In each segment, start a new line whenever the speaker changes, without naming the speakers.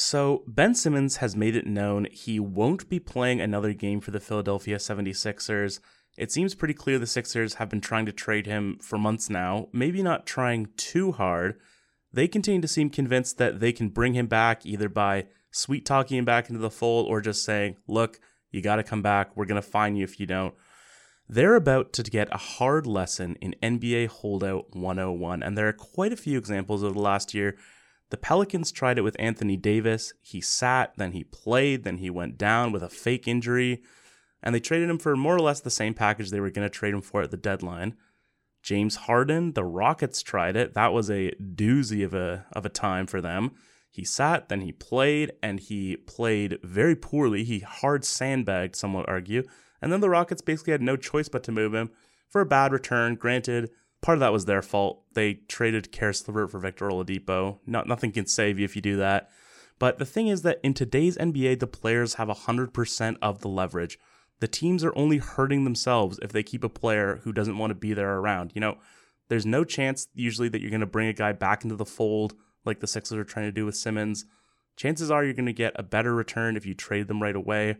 So, Ben Simmons has made it known he won't be playing another game for the Philadelphia 76ers. It seems pretty clear the Sixers have been trying to trade him for months now, maybe not trying too hard. They continue to seem convinced that they can bring him back either by sweet talking him back into the fold or just saying, look, you got to come back. We're going to fine you if you don't. They're about to get a hard lesson in NBA Holdout 101, and there are quite a few examples over the last year the Pelicans tried it with Anthony Davis. He sat, then he played, then he went down with a fake injury, and they traded him for more or less the same package they were going to trade him for at the deadline. James Harden, the Rockets tried it. That was a doozy of a of a time for them. He sat, then he played, and he played very poorly. He hard sandbagged, some would argue. And then the Rockets basically had no choice but to move him for a bad return. Granted, part of that was their fault. They traded Caris LeVert for Victor Oladipo. Not nothing can save you if you do that. But the thing is that in today's NBA, the players have 100% of the leverage. The teams are only hurting themselves if they keep a player who doesn't want to be there around. You know, there's no chance usually that you're going to bring a guy back into the fold like the Sixers are trying to do with Simmons. Chances are you're going to get a better return if you trade them right away.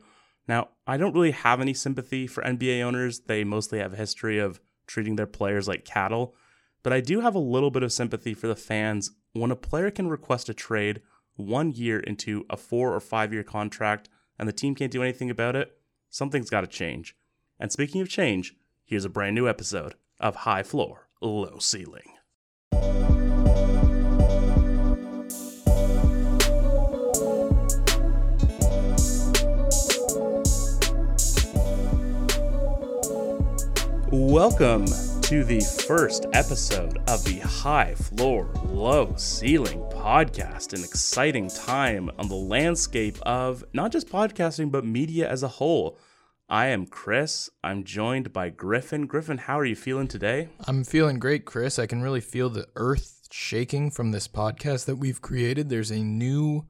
Now, I don't really have any sympathy for NBA owners. They mostly have a history of treating their players like cattle. But I do have a little bit of sympathy for the fans when a player can request a trade one year into a four or five year contract and the team can't do anything about it. Something's got to change. And speaking of change, here's a brand new episode of High Floor, Low Ceiling. Welcome to the first episode of the High Floor, Low Ceiling podcast. An exciting time on the landscape of not just podcasting, but media as a whole. I am Chris. I'm joined by Griffin. Griffin, how are you feeling today?
I'm feeling great, Chris. I can really feel the earth shaking from this podcast that we've created. There's a new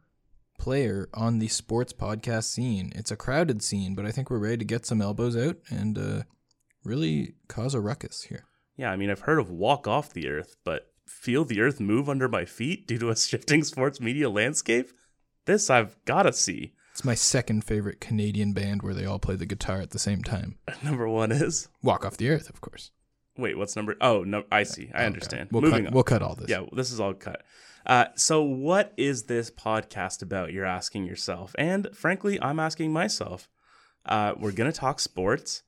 player on the sports podcast scene. It's a crowded scene, but I think we're ready to get some elbows out and uh, really cause a ruckus here.
Yeah, I mean, I've heard of walk off the earth, but feel the earth move under my feet due to a shifting sports media landscape? This I've got to see.
It's my second favorite Canadian band where they all play the guitar at the same time.
Number one is
Walk Off the Earth, of course.
Wait, what's number? Oh, no, I see. I okay. understand.
We'll
Moving
cut,
on.
We'll cut all this.
Yeah, this is all cut. Uh, so, what is this podcast about? You're asking yourself, and frankly, I'm asking myself. Uh, we're gonna talk sports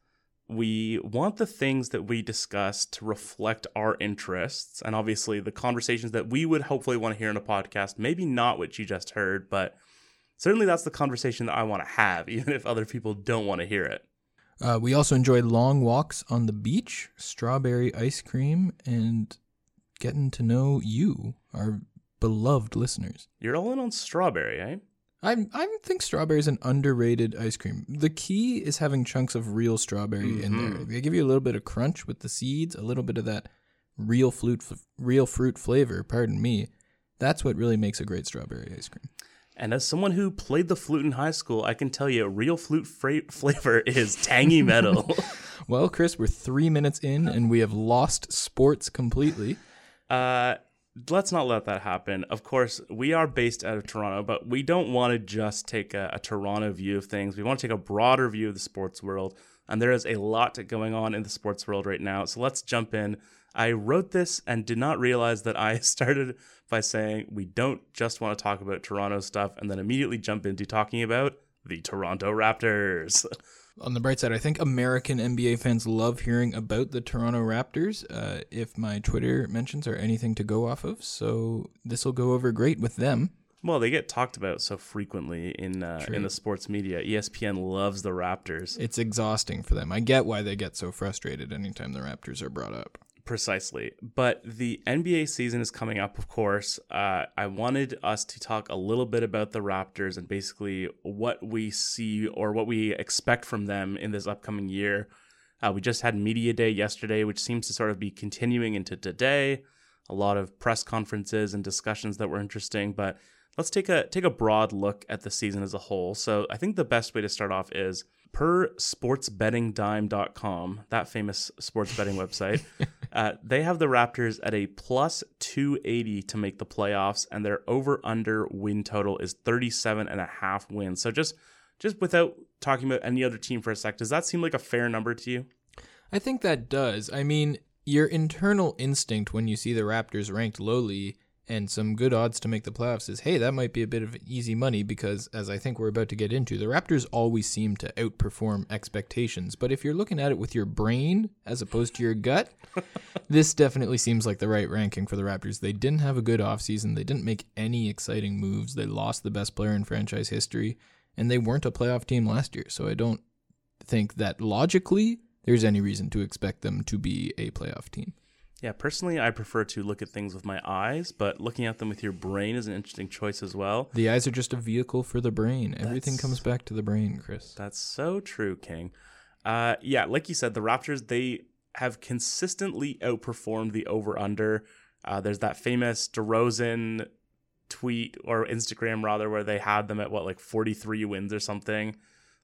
we want the things that we discuss to reflect our interests and obviously the conversations that we would hopefully want to hear in a podcast maybe not what you just heard but certainly that's the conversation that i want to have even if other people don't want to hear it.
Uh, we also enjoy long walks on the beach strawberry ice cream and getting to know you our beloved listeners.
You're all in on strawberry eh
I I think strawberry is an underrated ice cream. The key is having chunks of real strawberry mm-hmm. in there. Mm-hmm. They give you a little bit of crunch with the seeds, a little bit of that real fruit real fruit flavor. Pardon me. That's what really makes a great strawberry ice cream.
And as someone who played the flute in high school, I can tell you, real flute fra- flavor is tangy metal.
well, Chris, we're three minutes in, and we have lost sports completely.
Uh, let's not let that happen. Of course, we are based out of Toronto, but we don't want to just take a, a, Toronto view of things. We want to take a broader view of the sports world. And there is a lot going on in the sports world right now. So let's jump in. I wrote this and did not realize that I started by saying we don't just want to talk about Toronto stuff and then immediately jump into talking about the Toronto Raptors.
on the bright side, I think American NBA fans love hearing about the Toronto Raptors. Uh, if my Twitter mentions are anything to go off of, so this will go over great with them.
Well, they get talked about so frequently in uh, in the sports media. ESPN loves the Raptors.
It's exhausting for them. I get why they get so frustrated anytime the Raptors are brought up.
Precisely. But the NBA season is coming up, of course. Uh, I wanted us to talk a little bit about the Raptors and basically what we see or what we expect from them in this upcoming year. Uh, we just had Media Day yesterday, which seems to sort of be continuing into today. A lot of press conferences and discussions that were interesting. But let's take a take a broad look at the season as a whole. So I think the best way to start off is per sportsbettingdime.com, that famous sports betting website. uh, they have the Raptors at a plus 280 to make the playoffs, and their over under win total is 37 and a half wins. So just just without talking about any other team for a sec, does that seem like a fair number to you?
I think that does. I mean, your internal instinct when you see the Raptors ranked lowly and some good odds to make the playoffs is hey, that might be a bit of easy money because, as I think we're about to get into, the Raptors always seem to outperform expectations. But if you're looking at it with your brain as opposed to your gut, this definitely seems like the right ranking for the Raptors. They didn't have a good offseason, they didn't make any exciting moves, they lost the best player in franchise history, and they weren't a playoff team last year. So I don't think that logically there's any reason to expect them to be a playoff team.
Yeah, personally, I prefer to look at things with my eyes, but looking at them with your brain is an interesting choice as well.
The eyes are just a vehicle for the brain. Everything comes back to the brain, Chris.
That's so true, King. Uh, yeah, like you said, the Raptors they have consistently outperformed the over under. Uh, there's that famous DeRozan tweet or Instagram rather where they had them at what like 43 wins or something.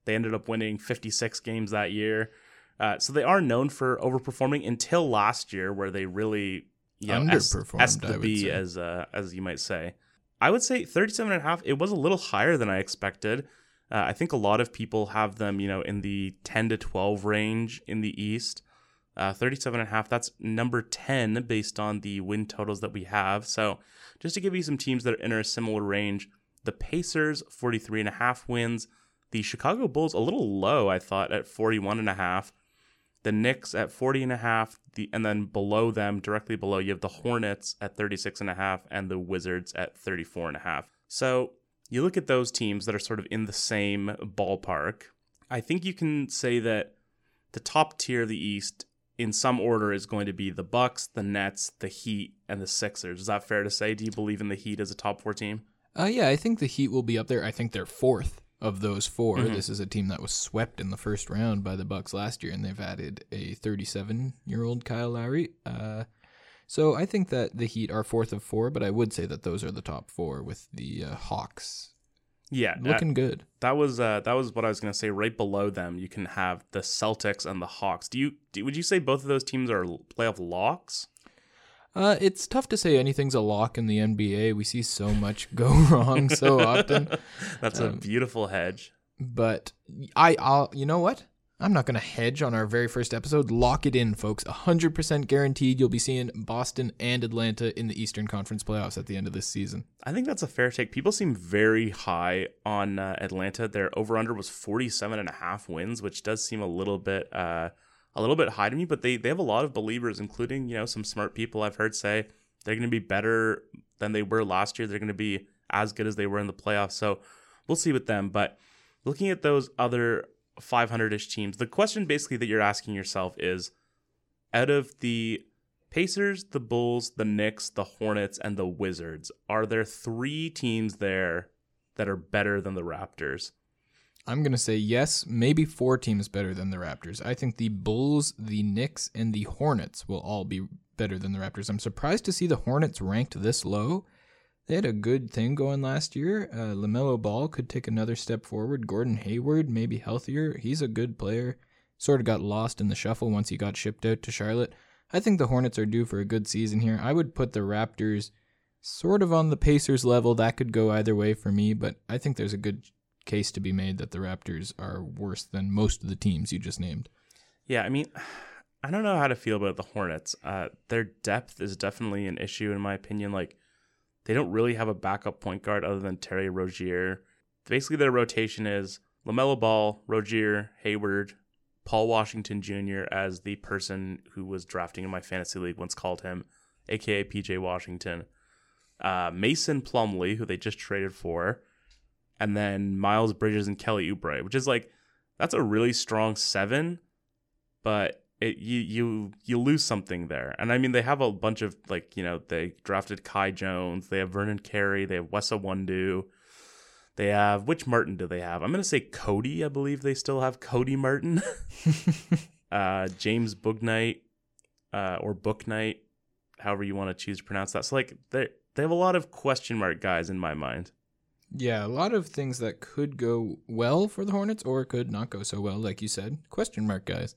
They ended up winning 56 games that year. Uh, so they are known for overperforming until last year, where they really you know, S-
Underperformed,
S
I
the
would
B as uh, as you might say. I would say 37 and a half. It was a little higher than I expected. Uh, I think a lot of people have them, you know, in the 10 to 12 range in the East. Uh, 37 and a half, that's number 10 based on the win totals that we have. So just to give you some teams that are in a similar range, the Pacers, 43 and a half wins. The Chicago Bulls, a little low, I thought, at 41 and a half. The Knicks at 40 and a half. The, and then below them, directly below, you have the Hornets at 36 and a half and the Wizards at 34 and a half. So you look at those teams that are sort of in the same ballpark. I think you can say that the top tier of the East in some order is going to be the Bucks, the Nets, the Heat, and the Sixers. Is that fair to say? Do you believe in the Heat as a top four team?
Uh, yeah, I think the Heat will be up there. I think they're fourth of those 4
Mhm.
This is a team that was swept in the first round by the Bucks last year, and they've added a 37-year-old Kyle Lowry. Uh, so I think that the Heat are fourth of four, but I would say that those are the top four with the uh, Hawks
Yeah, uh,
looking good.
that was uh, that was what I was going to say. Right below them, you can have the Celtics and the Hawks. Do you do, would you say both of those teams are playoff locks?
Uh, it's tough to say anything's a lock in the NBA. We see so much go wrong so often.
That's a
Um,
beautiful hedge.
But I, I'll, you know what? I'm not going to hedge on our very first episode. Lock it in, folks. 100% guaranteed you'll be seeing Boston and Atlanta in the Eastern Conference playoffs at the end of this season.
I think that's a fair take. People seem very high on uh, Atlanta. Their over under was 47 and a half wins, which does seem a little bit uh, a little bit high to me, but they they have a lot of believers including, you know, some smart people I've heard say they're going to be better than they were last year. They're going to be as good as they were in the playoffs. So, we'll see with them, but looking at those other 500ish teams, the question basically that you're asking yourself is out of the Pacers, the Bulls, the Knicks, the Hornets, and the Wizards. Are there three teams there that are better than the Raptors?
I'm going to say yes, maybe four teams better than the Raptors. I think the Bulls, the Knicks, and the Hornets will all be better than the Raptors. I'm surprised to see the Hornets ranked this low. They had a good thing going last year. Uh, LaMelo Ball could take another step forward. Gordon Hayward, maybe healthier. He's a good player. Sort of got lost in the shuffle once he got shipped out to Charlotte. I think the Hornets are due for a good season here. I would put the Raptors sort of on the Pacers level. That could go either way for me, but I think there's a good case to be made that the Raptors are worse than most of the teams you just named.
Yeah, I mean, I don't know how to feel about the Hornets. Uh, their depth is definitely an issue, in my opinion. Like, they don't really have a backup point guard other than Terry Rozier. Basically, their rotation is LaMelo Ball, Rozier, Hayward, Paul Washington Jr. as the person who was drafting in my fantasy league once called him, aka PJ Washington. Uh, Mason Plumlee, who they just traded for, and then Miles Bridges and Kelly Oubre, which is like that's a really strong seven, but it you you you lose something there. And I mean they have a bunch of like, you know, they drafted Kai Jones, they have Vernon Carey, they have Wesa Wundu. They have which Martin do they have? I'm gonna say Cody, I believe they still have Cody Martin. uh James Bouknight, uh or Bouknight, however you want to choose to pronounce that. So like they they have a lot of question mark guys in my mind.
Yeah, a lot of things that could go well for the Hornets or could not go so well, like you said. Question mark, guys.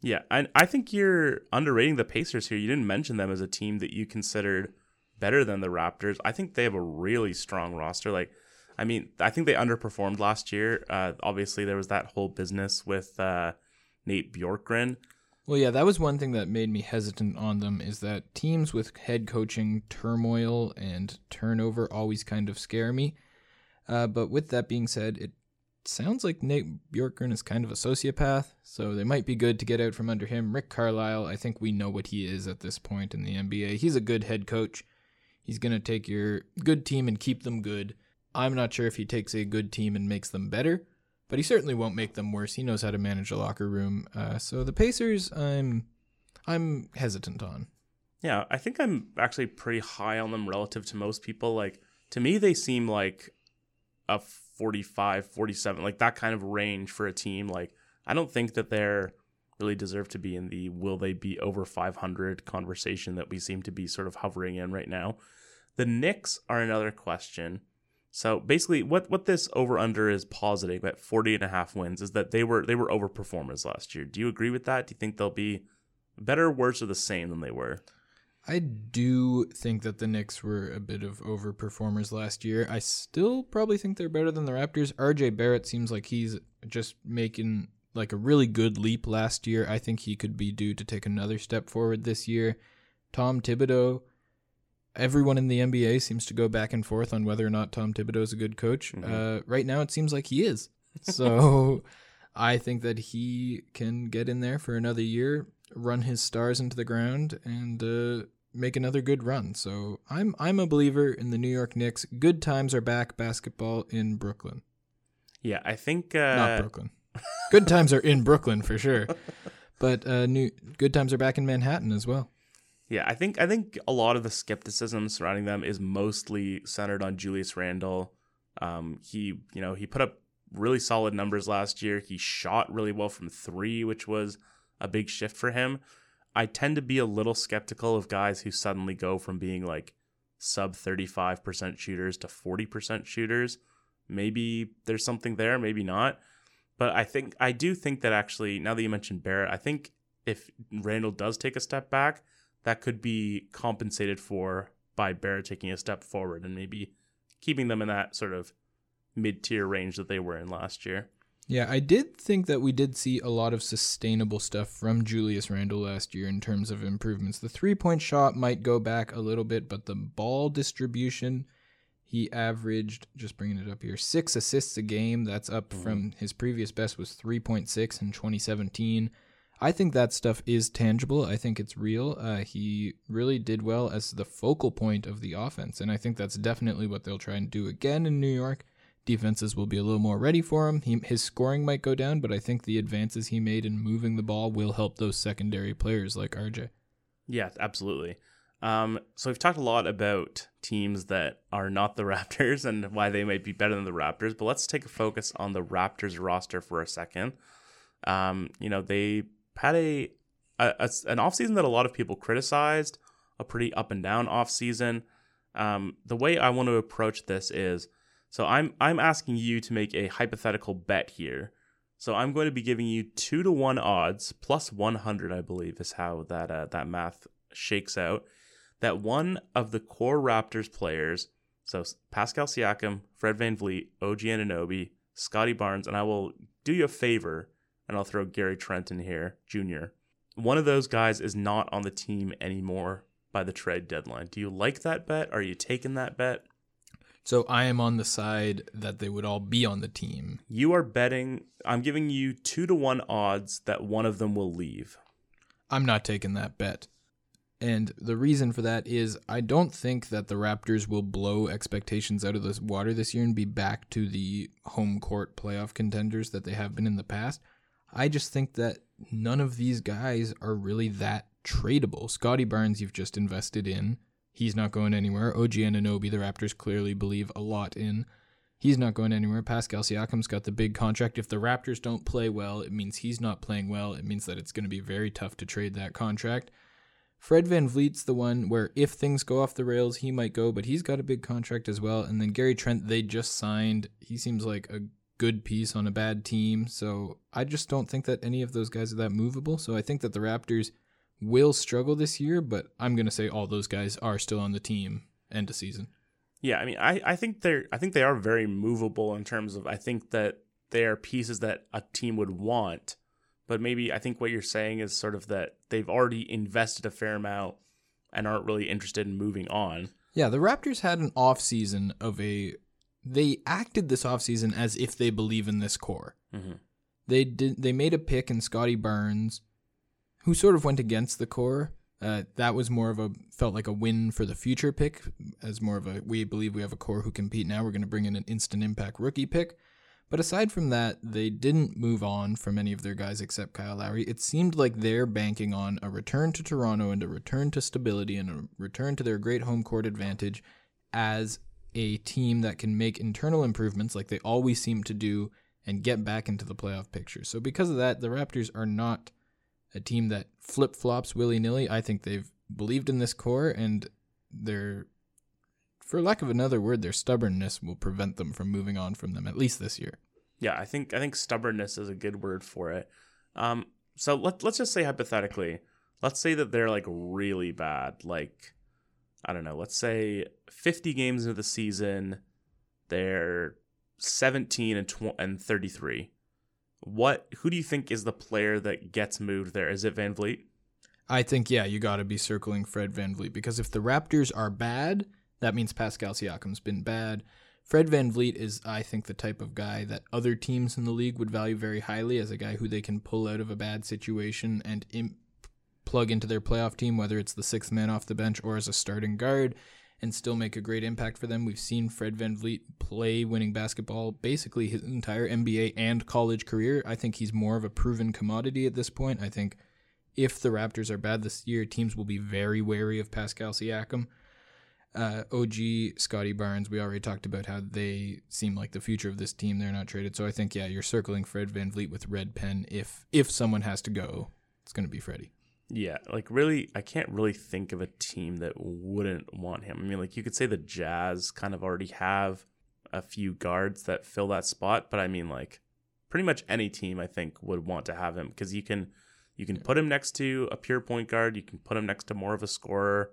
Yeah, I I think you're underrating the Pacers here. You didn't mention them as a team that you considered better than the Raptors. I think they have a really strong roster. Like, I mean, I think they underperformed last year. Uh, obviously, there was that whole business with uh, Nate Bjorkgren.
Well, yeah, that was one thing that made me hesitant on them is that teams with head coaching turmoil and turnover always kind of scare me. Uh, but with that being said, it sounds like Nate Bjorkgren is kind of a sociopath, so they might be good to get out from under him. Rick Carlisle, I think we know what he is at this point in the NBA. He's a good head coach. He's going to take your good team and keep them good. I'm not sure if he takes a good team and makes them better, but he certainly won't make them worse. He knows how to manage a locker room. Uh, so the Pacers, I'm I'm hesitant on.
Yeah, I think I'm actually pretty high on them relative to most people. Like to me, they seem like a 45, 47, like that kind of range for a team. Like, I don't think that they're really deserve to be in the will they be over 500 conversation that we seem to be sort of hovering in right now. The Knicks are another question. So basically what what this over under is positing at 40 and a half wins is that they were they were overperformers last year. Do you agree with that? Do you think they'll be better, worse, or the same than they were?
I do think that the Knicks were a bit of overperformers last year. I still probably think they're better than the Raptors. RJ Barrett seems like he's just making like a really good leap last year. I think he could be due to take another step forward this year. Tom Thibodeau, everyone in the NBA seems to go back and forth on whether or not Tom Thibodeau is a good coach. Mm-hmm. Uh, right now, it seems like he is. So I think that he can get in there for another year, run his stars into the ground, and uh, make another good run. So I'm I'm a believer in the New York Knicks. Good times are back. Basketball in Brooklyn.
Yeah, I think uh,
not Brooklyn. good times are in Brooklyn for sure, but uh, new good times are back in Manhattan as well.
Yeah, I think I think a lot of the skepticism surrounding them is mostly centered on Julius Randle. Um, he, you know, he put up really solid numbers last year. He shot really well from three, which was a big shift for him. I tend to be a little skeptical of guys who suddenly go from being like sub 35% shooters to 40% shooters. Maybe there's something there, maybe not. But I think I do think that actually, now that you mentioned Barrett, I think if Randle does take a step back, that could be compensated for by Barrett taking a step forward and maybe keeping them in that sort of mid tier range that they were in last year.
Yeah, I did think that we did see a lot of sustainable stuff from Julius Randle last year in terms of improvements. The three point shot might go back a little bit, but the ball distribution, he averaged, just bringing it up here, six assists a game. That's up mm-hmm. from his previous best was 3.6 in 2017. I think that stuff is tangible. I think it's real. Uh, he really did well as the focal point of the offense, and I think that's definitely what they'll try and do again in New York defenses will be a little more ready for him. He, his scoring might go down, but I think the advances he made in moving the ball will help those secondary players like RJ.
Yeah, absolutely. Um, so we've talked a lot about teams that are not the Raptors and why they might be better than the Raptors, but let's take a focus on the Raptors roster for a second. Um, you know, they had a, a, a an offseason that a lot of people criticized, a pretty up and down offseason. Um, the way I want to approach this is so I'm I'm asking you to make a hypothetical bet here. So I'm going to be giving you two to one odds plus 100, I believe, is how that uh, that math shakes out. That one of the core Raptors players, so Pascal Siakam, Fred Van VanVleet, OG Anunoby, Scottie Barnes, and I will do you a favor and I'll throw Gary Trent in here, Jr. One of those guys is not on the team anymore by the trade deadline. Do you like that bet? Are you taking that bet?
So I am on the side that they would all be on the team.
You are betting. I'm giving you two to one odds that one of them will leave.
I'm not taking that bet. And the reason for that is I don't think that the Raptors will blow expectations out of the water this year and be back to the home court playoff contenders that they have been in the past. I just think that none of these guys are really that tradable. Scottie Barnes, you've just invested in. He's not going anywhere. OG Anunoby, the Raptors clearly believe a lot in. He's not going anywhere. Pascal Siakam's got the big contract. If the Raptors don't play well, it means he's not playing well. It means that it's going to be very tough to trade that contract. Fred VanVleet's the one where if things go off the rails, he might go, but he's got a big contract as well. And then Gary Trent, they just signed. He seems like a good piece on a bad team. So I just don't think that any of those guys are that movable. So I think that the Raptors will struggle this year, but I'm going to say all those guys are still on the team end of season.
Yeah, I mean, I, I think they're I think they are very movable in terms of I think that they are pieces that a team would want, but maybe I think what you're saying is sort of that they've already invested a fair amount and aren't really interested in moving on.
Yeah, the Raptors had an off season of a they acted this off season as if they believe in this core.
Mm-hmm.
They did they made a pick in Scottie Barnes, who sort of went against the core. Uh, that was more of a felt like a win for the future pick, as more of a we believe we have a core who compete now. We're going to bring in an instant impact rookie pick. But aside from that, they didn't move on from any of their guys except Kyle Lowry. It seemed like they're banking on a return to Toronto and a return to stability and a return to their great home court advantage as a team that can make internal improvements like they always seem to do and get back into the playoff picture. So because of that, the Raptors are not a team that flip flops willy nilly. I think they've believed in this core and their, for lack of another word, their stubbornness will prevent them from moving on from them at least this year.
Yeah, I think I think stubbornness is a good word for it. Um, so let let's just say hypothetically, let's say that they're like really bad, like I don't know, let's say 50 games into the season, they're 17 and tw- and 33. What who do you think is the player that gets moved there? Is it VanVleet?
I think yeah, you got to be circling Fred VanVleet because if the Raptors are bad, that means Pascal Siakam's been bad. Fred VanVleet is, I think, the type of guy that other teams in the league would value very highly as a guy who they can pull out of a bad situation and Im- plug into their playoff team, whether it's the sixth man off the bench or as a starting guard, and still make a great impact for them. We've seen Fred VanVleet play winning basketball basically his entire NBA and college career. I think he's more of a proven commodity at this point. I think if the Raptors are bad this year, teams will be very wary of Pascal Siakam uh, OG, Scottie Barnes, we already talked about how they seem like the future of this team. They're not traded. So I think, yeah, you're circling Fred VanVleet with red pen. If if someone has to go, it's going to be Freddie.
Yeah, like really, I can't really think of a team that wouldn't want him. I mean, like you could say the Jazz kind of already have a few guards that fill that spot, but I mean, like pretty much any team I think would want to have him because you can you can put him next to a pure point guard, you can put him next to more of a scorer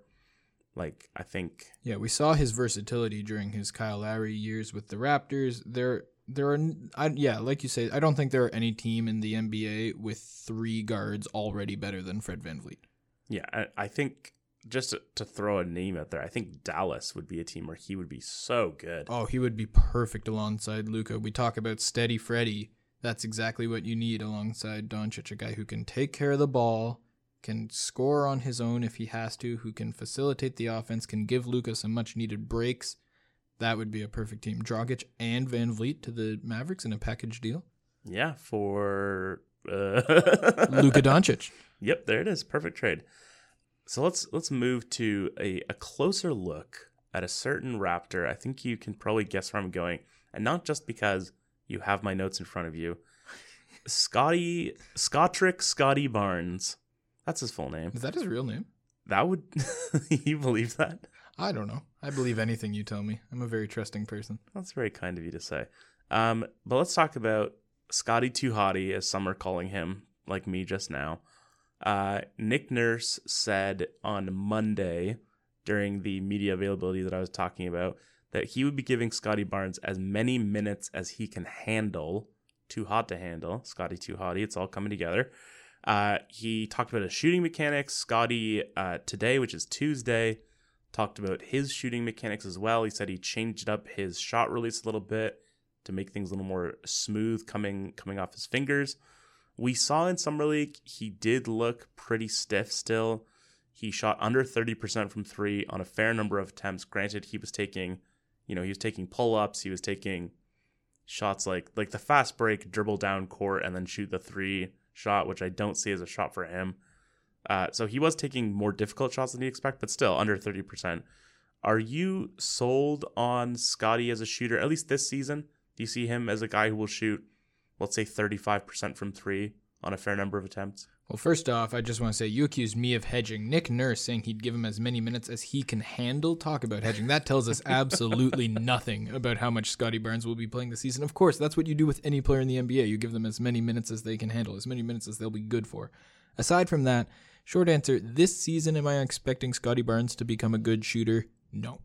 like I think
Yeah, we saw his versatility during his Kyle Lowry years with the Raptors. There there are I, yeah, like you say, I don't think there are any team in the NBA with three guards already better than Fred VanVleet.
Yeah, I, I think just to, to, throw a name out there, I think Dallas would be a team where he would be so good.
Oh, he would be perfect alongside Luka We talk about steady Freddie. That's exactly what you need alongside Doncic, a guy who can take care of the ball, can score on his own if he has to, who can facilitate the offense, can give Luka some much needed breaks. That would be a perfect team. Dragic and VanVleet to the Mavericks in a package deal.
Yeah, for
uh... Luka Doncic.
Yep, there it is. Perfect trade. So let's let's move to a, a closer look at a certain Raptor. I think you can probably guess where I'm going, and not just because you have my notes in front of you. Scotty Scottrick Scottie Barnes that's his full name.
Is that his real name?
That would you believe that?
I don't know. I believe anything you tell me. I'm a very trusting person.
That's very kind of you to say. Um, but let's talk about Scotty Too Hottie, as some are calling him, like me just now. Uh, Nick Nurse said on Monday during the media availability that I was talking about that he would be giving Scottie Barnes as many minutes as he can handle. Too hot to handle. Scotty Too Hottie. It's all coming together. Uh, he talked about his shooting mechanics. Scottie uh, today, which is Tuesday, talked about his shooting mechanics as well. He said he changed up his shot release a little bit to make things a little more smooth coming coming off his fingers. We saw in summer league he did look pretty stiff still. He shot under 30% from 3 on a fair number of attempts. Granted, he was taking, you know, he was taking pull-ups, he was taking shots like like the fast break, dribble down court and then shoot the 3 shot, which I don't see as a shot for him. Uh, so he was taking more difficult shots than you expect, but still under 30%. Are you sold on Scottie as a shooter, at least this season? Do you see him as a guy who will shoot, let's say, 35% from three on a fair number of attempts?
Well, first off, I just want to say you accused me of hedging. Nick Nurse saying he'd give him as many minutes as he can handle. Talk about hedging. That tells us absolutely nothing about how much Scottie Barnes will be playing this season. Of course, that's what you do with any player in the NBA. You give them as many minutes as they can handle, as many minutes as they'll be good for. Aside from that, short answer this season, am I expecting Scottie Barnes to become a good shooter? No.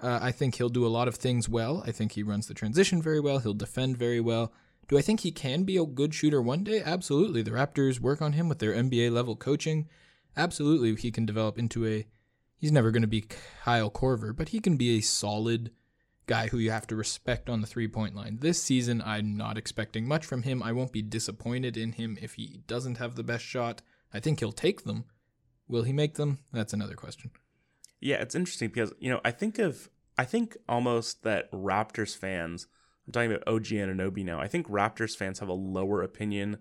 Uh, I think he'll do a lot of things well. I think he runs the transition very well. He'll defend very well. Do I think he can be a good shooter one day? Absolutely. The Raptors work on him with their NBA level coaching. Absolutely, he can develop into a. He's never going to be Kyle Korver, but he can be a solid guy who you have to respect on the three point line. This season, I'm not expecting much from him. I won't be disappointed in him if he doesn't have the best shot. I think he'll take them. Will he make them? That's another question.
Yeah, it's interesting because, you know, I think of, I think almost that Raptors fans I'm talking about OG Anunoby now. I think Raptors fans have a lower opinion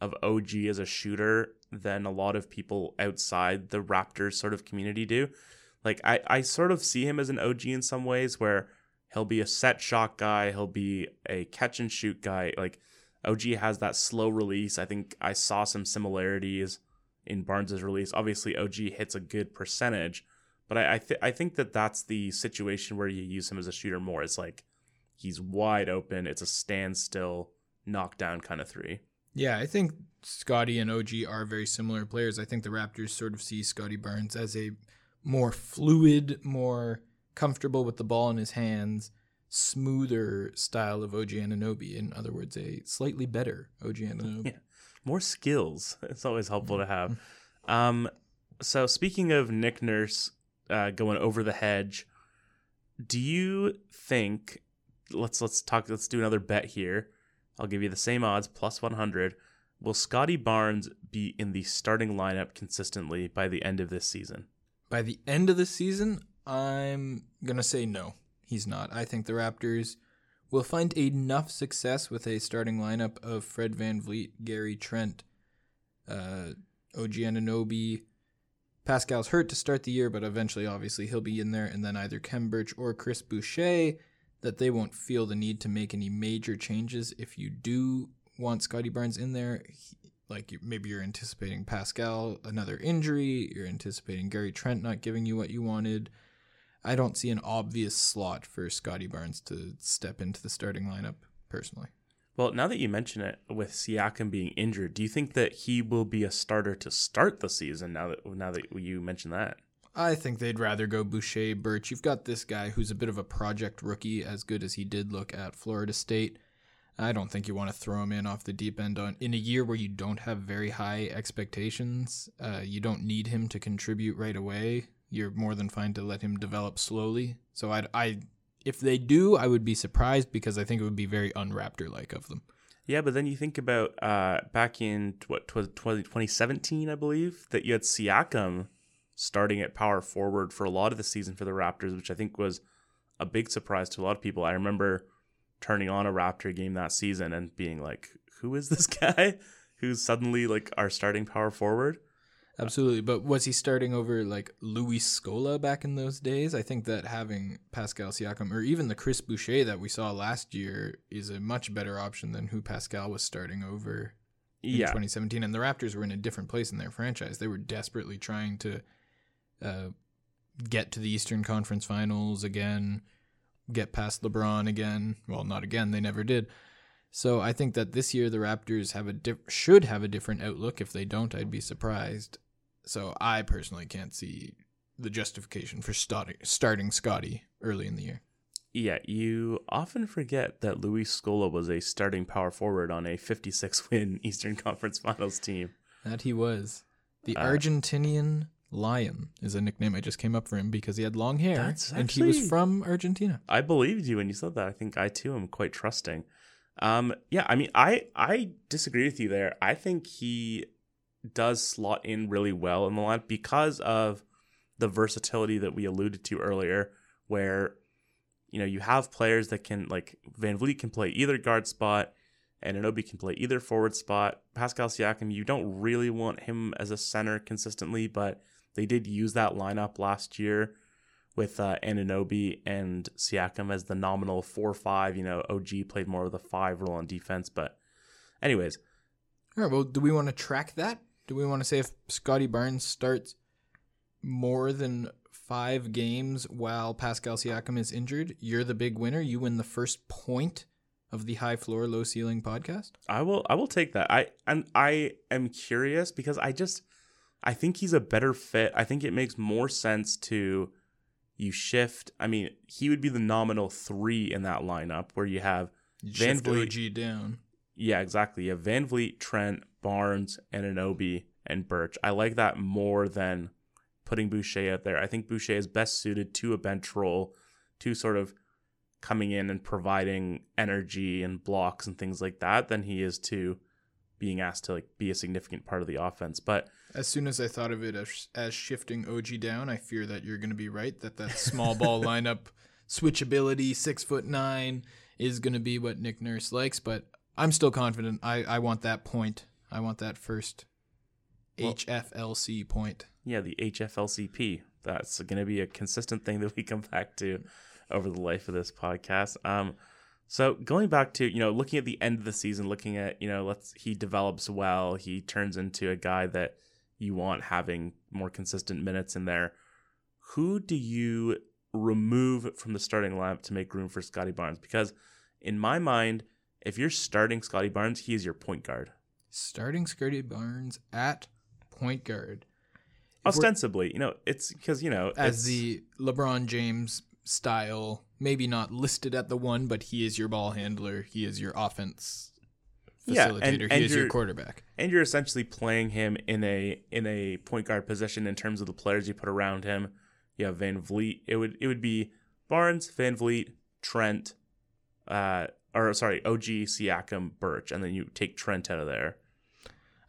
of OG as a shooter than a lot of people outside the Raptors sort of community do. Like I, I sort of see him as an OG in some ways where he'll be a set shot guy, he'll be a catch and shoot guy. Like OG has that slow release. I think I saw some similarities in Barnes's release. Obviously, OG hits a good percentage, but I I, th- I think that that's the situation where you use him as a shooter more. It's like he's wide open. It's a standstill, knockdown kind of three.
Yeah, I think Scottie and OG are very similar players. I think the Raptors sort of see Scottie Barnes as a more fluid, more comfortable with the ball in his hands, smoother style of OG Anunoby. In other words, a slightly better OG Anunoby.
Yeah, more skills. It's always helpful to have. Um, so speaking of Nick Nurse uh, going over the hedge, do you think let's let's talk. Let's do another bet here. I'll give you the same odds plus 100. Will Scottie Barnes be in the starting lineup consistently by the end of this season?
By the end of the season, I'm going to say no. He's not. I think the Raptors will find enough success with a starting lineup of Fred VanVleet, Gary Trent, uh, OG Anunoby. Pascal's hurt to start the year, but eventually, obviously, he'll be in there. And then either Khem Birch or Chris Boucher that they won't feel the need to make any major changes if you do want Scottie Barnes in there. Like maybe you're anticipating Pascal another injury, you're anticipating Gary Trent not giving you what you wanted. I don't see an obvious slot for Scottie Barnes to step into the starting lineup personally.
Well, now that you mention it, with Siakam being injured, do you think that he will be a starter to start the season? Now that now that you mention that,
I think they'd rather go Boucher, Birch. You've got this guy who's a bit of a project rookie, as good as he did look at Florida State. I don't think you want to throw him in off the deep end on in a year where you don't have very high expectations. Uh, you don't need him to contribute right away. You're more than fine to let him develop slowly. So I, I, if they do, I would be surprised because I think it would be very unraptor like of them.
Yeah, but then you think about uh, back in what 2017, I believe, that you had Siakam starting at power forward for a lot of the season for the Raptors, which I think was a big surprise to a lot of people. I remember turning on a Raptor game that season and being like, who is this guy who's suddenly like our starting power forward?
Absolutely. But was he starting over like Luis Scola back in those days? I think that having Pascal Siakam or even the Chris Boucher that we saw last year is a much better option than who Pascal was starting over in yeah. 2017. And the Raptors were in a different place in their franchise. They were desperately trying to uh, get to the Eastern Conference Finals again, get past LeBron again. Well, not again; they never did. So I think that this year the Raptors have a should have a different outlook. If they don't, I'd be surprised. So I personally can't see the justification for starting starting Scottie early in the year.
Yeah, you often forget that Luis Scola was a starting power forward on a 56 win Eastern Conference Finals team.
That he was. The uh, Argentinian Lion is a nickname I just came up for him because he had long hair actually, and he was from Argentina.
I believed you when you said that. I think I too am quite trusting. Um, yeah, I mean, I I disagree with you there. I think he does slot in really well in the line because of the versatility that we alluded to earlier, where you know you have players that can like VanVleet can play either guard spot, and Anunoby can play either forward spot. Pascal Siakam, you don't really want him as a center consistently, but they did use that lineup last year with uh, Anunoby and Siakam as the nominal 4 5. You know, OG played more of the five role on defense. But, anyways.
All right. Well, do we want to track that? Do we want to say if Scottie Barnes starts more than five games while Pascal Siakam is injured, you're the big winner. You win the first point of the high floor, low ceiling podcast.
I will I will take that. I and I am curious because I just I think he's a better fit. I think it makes more sense to you shift. I mean, he would be the nominal three in that lineup where you have
You
VanVleet-
OG down.
yeah, exactly. You have VanVleet, Trent, Barnes, and Anunoby and Birch. I like that more than putting Boucher out there. I think Boucher is best suited to a bench role, to sort of coming in and providing energy and blocks and things like that than he is to being asked to like be a significant part of the offense. But
As soon as I thought of it as, as shifting OG down, I fear that you're going to be right. That that small ball lineup switchability, six foot nine, is going to be what Nick Nurse likes. But I'm still confident. I, I want that point. I want that first
Well-
HFLC point.
yeah, the HFLCP. That's going to be a consistent thing that we come back to over the life of this podcast. Um, so going back to you know looking at the end of the season, looking at you know let's he develops well, he turns into a guy that you want having more consistent minutes in there. Who do you remove from the starting lineup to make room for Scottie Barnes? Because in my mind, if you're starting Scottie Barnes, he is your point guard.
Starting Scottie Barnes at point guard. If
Ostensibly, you know, it's because you know
as the LeBron James style, maybe not listed at the one, but he is your ball handler. He is your offense
Yeah,
facilitator.
and-
he
and
is your quarterback.
and you're essentially playing him in a in a point guard position in terms of the players you put around him. You have VanVleet. It would it would be Barnes, VanVleet, Trent, uh, or sorry, OG, Siakam, Birch, and then you take Trent out of there.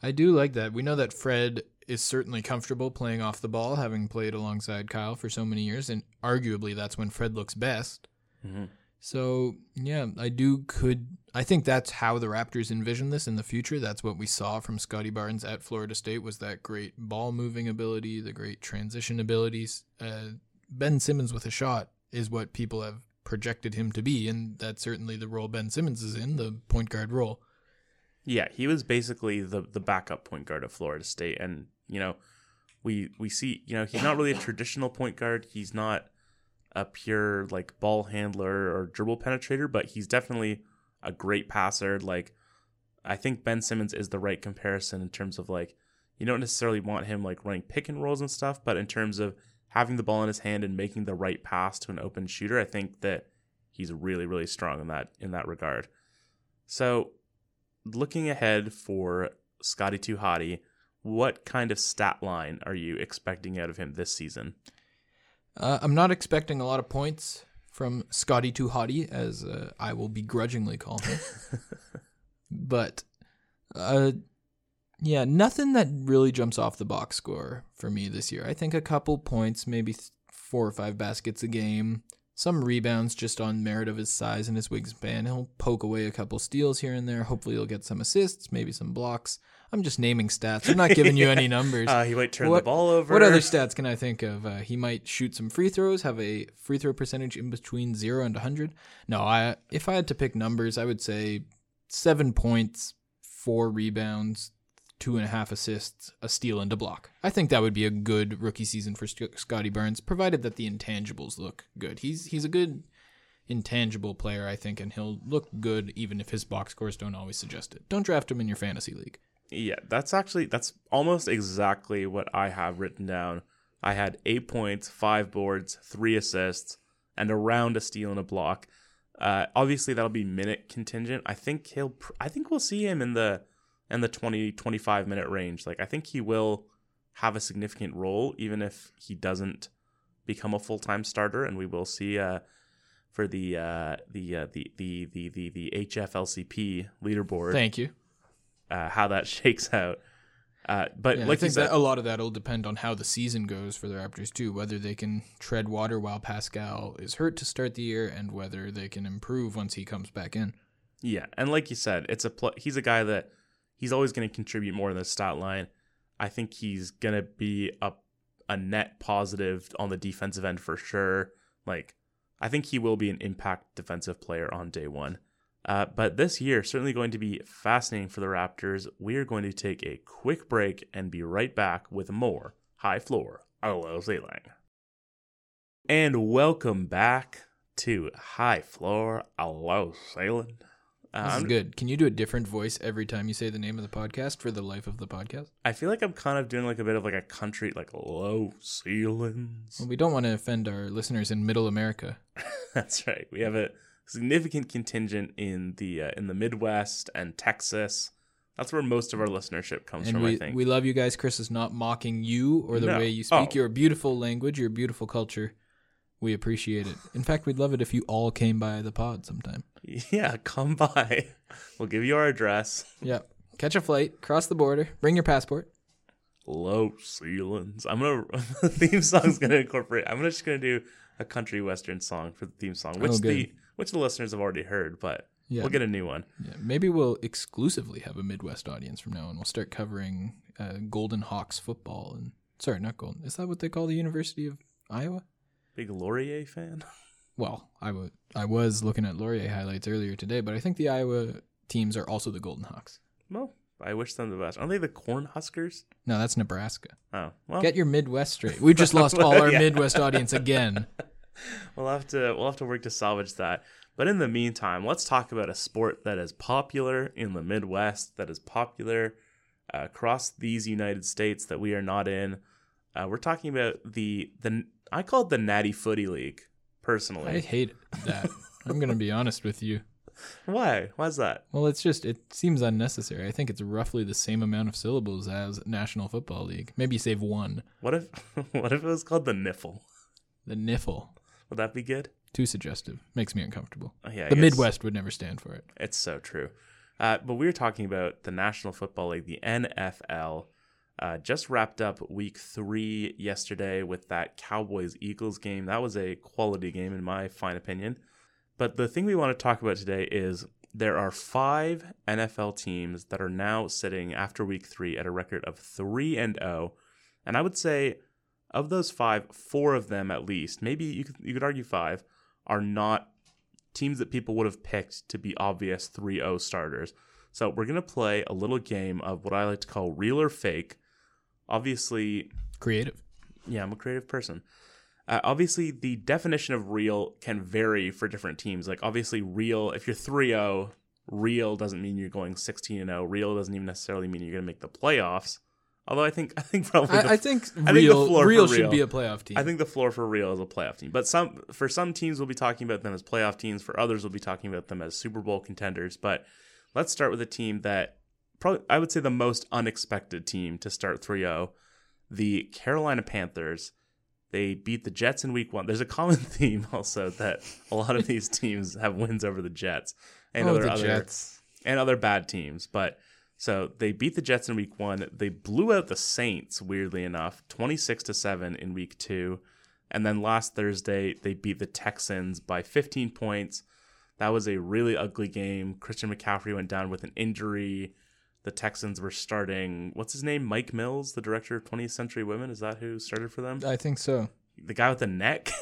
I do like that. We know that Fred is certainly comfortable playing off the ball, having played alongside Kyle for so many years, and arguably that's when Fred looks best.
Mhm.
So yeah, I do could I think that's how the Raptors envision this in the future. That's what we saw from Scottie Barnes at Florida State was that great ball moving ability, the great transition abilities. Uh, ben Simmons with a shot is what people have projected him to be, and that's certainly the role Ben Simmons is in, the point guard role.
Yeah, he was basically the the backup point guard at Florida State, and you know, we we see you know he's not really a traditional point guard. He's not a pure like ball handler or dribble penetrator, but he's definitely a great passer. Like I think Ben Simmons is the right comparison in terms of like you don't necessarily want him like running pick and rolls and stuff, but in terms of having the ball in his hand and making the right pass to an open shooter, I think that he's really really strong in that in that regard. So looking ahead for Scotty Hottie, what kind of stat line are you expecting out of him this season?
Uh, I'm not expecting a lot of points from Scotty Too Hottie, as uh, I will begrudgingly call him. but, uh, yeah, nothing that really jumps off the box score for me this year. I think a couple points, maybe th- four or five baskets a game, some rebounds just on merit of his size and his wingspan. He'll poke away a couple steals here and there. Hopefully, he'll get some assists, maybe some blocks. I'm just naming stats. I'm not giving you any numbers.
Uh, he might turn
What-
the ball over.
What other stats can I think of? Uh, he might shoot some free throws, have a free throw percentage in between zero and 100. No, I if I had to pick numbers, I would say seven points, four rebounds, two and a half assists, a steal, and a block. I think that would be a good rookie season for Sc- Scottie Barnes, provided that the intangibles look good. He's he's a good intangible player, I think, and he'll look good even if his box scores don't always suggest it. Don't draft him in your fantasy league.
Yeah, that's actually that's almost exactly what I have written down. I had eight points, five boards, three assists, and around a steal and a block. Uh, obviously, that'll be minute contingent. I think he'll. I think we'll see him in the in the 20, 25 minute range. Like I think he will have a significant role, even if he doesn't become a full time starter. And we will see uh, for the uh, the, uh, the the the the the HFLCP leaderboard
Thank you.
uh, how that shakes out. Uh, but
Yeah,
like
I think
said,
that a lot of that will depend on how the season goes for the Raptors too. Whether they can tread water while Pascal is hurt to start the year, and whether they can improve once he comes back in.
yeah, and like you said, it's a pl- he's a guy that he's always going to contribute more in the stat line. I think he's going to be a a net positive on the defensive end for sure. Like I think he will be an impact defensive player on day one. Uh, but this year, certainly going to be fascinating for the Raptors. We are going to take a quick break and be right back with more High Floor, Low Ceiling. And welcome back to High Floor, Low Ceiling. Uh,
This is
I'm-
good. Can you do a different voice every time you say the name of the podcast for the life of the podcast?
I feel like I'm kind of doing like a bit of like a country, like low ceilings.
Well, we don't want to offend our listeners in Middle America.
That's right. We have a significant contingent in the uh, in the Midwest and Texas. That's where most of our listenership comes
And
from. I
we,
think.
we love you guys. Chris is not mocking you or the
No.
way you speak
Oh.
your beautiful language, your beautiful culture. We appreciate it. In fact, we'd love it if you all came by the pod sometime.
yeah, come by. We'll give you our address.
Yeah. Catch a flight, cross the border, bring your passport.
Low ceilings. I'm gonna the theme song's gonna incorporate. I'm just gonna do a country western song for the theme song, which
Oh,
the which the listeners have already heard, but
Yeah.
we'll get a new one.
Yeah, maybe we'll exclusively have a Midwest audience from now on. We'll start covering uh, Golden Hawks football and sorry, not Golden. Is that what they call the University of Iowa?
Big Laurier fan.
Well, I wa- I was looking at Laurier highlights earlier today, but I think the Iowa teams are also the Golden Hawks.
Well, I wish them the best. Aren't they the Corn Huskers?
No, that's Nebraska.
Oh, well,
Get your Midwest straight. We've just lost all our
Yeah.
Midwest audience again.
we'll have to we'll have to work to salvage that. But in the meantime, let's talk about a sport that is popular in the Midwest, that is popular uh, across these United States that we are not in. Uh, we're talking about the the I call it the Natty Footy League personally.
I hate that. I'm gonna be honest with you.
Why? Why's that?
Well, it's just it seems unnecessary. I think it's roughly the same amount of syllables as National Football League. Maybe save one.
What if what if it was called the Niffle?
The Niffle.
Would that be good?
Too suggestive. Makes me uncomfortable.
Oh, yeah, I
the
guess-
Midwest would never stand for it.
It's so true. Uh, but we were talking about the National Football League, the NFL. Uh, just wrapped up week three yesterday with that Cowboys Eagles game. That was a quality game, in my fine opinion. But the thing we want to talk about today is there are five NFL teams that are now sitting after week three at a record of 3 and 0. And I would say of those five, four of them at least, maybe you could, you could argue five, are not teams that people would have picked to be obvious 3 0 starters. So we're going to play a little game of what I like to call real or fake. Obviously,
Creative.
yeah, I'm a creative person. Uh, obviously, the definition of real can vary for different teams. Like, obviously, real, if you're 3 0, real doesn't mean you're going 16 0. Real doesn't even necessarily mean you're going to make the playoffs. Although I think I think probably the
I, I think
I think the floor for
real
real.
should be a playoff team.
I think the floor for real is a playoff team. But some for some teams we'll be talking about them as playoff teams. For others we'll be talking about them as Super Bowl contenders. But let's start with a team that probably I would say the most unexpected team to start 3-0, the Carolina Panthers. They beat the Jets in week 1. There's a common theme also that a lot of these teams have wins over the Jets and
oh,
other
the
other
Jets.
and other bad teams. But so they beat the Jets in week one. They blew out the Saints, weirdly enough, 26 to 7 in week two. And then last Thursday, they beat the Texans by 15 points. That was a really ugly game. Christian McCaffrey went down with an injury. The Texans were starting, what's his name? Mike Mills, the director of 20th Century Women. Is that who started for them?
I think so.
The guy with the neck?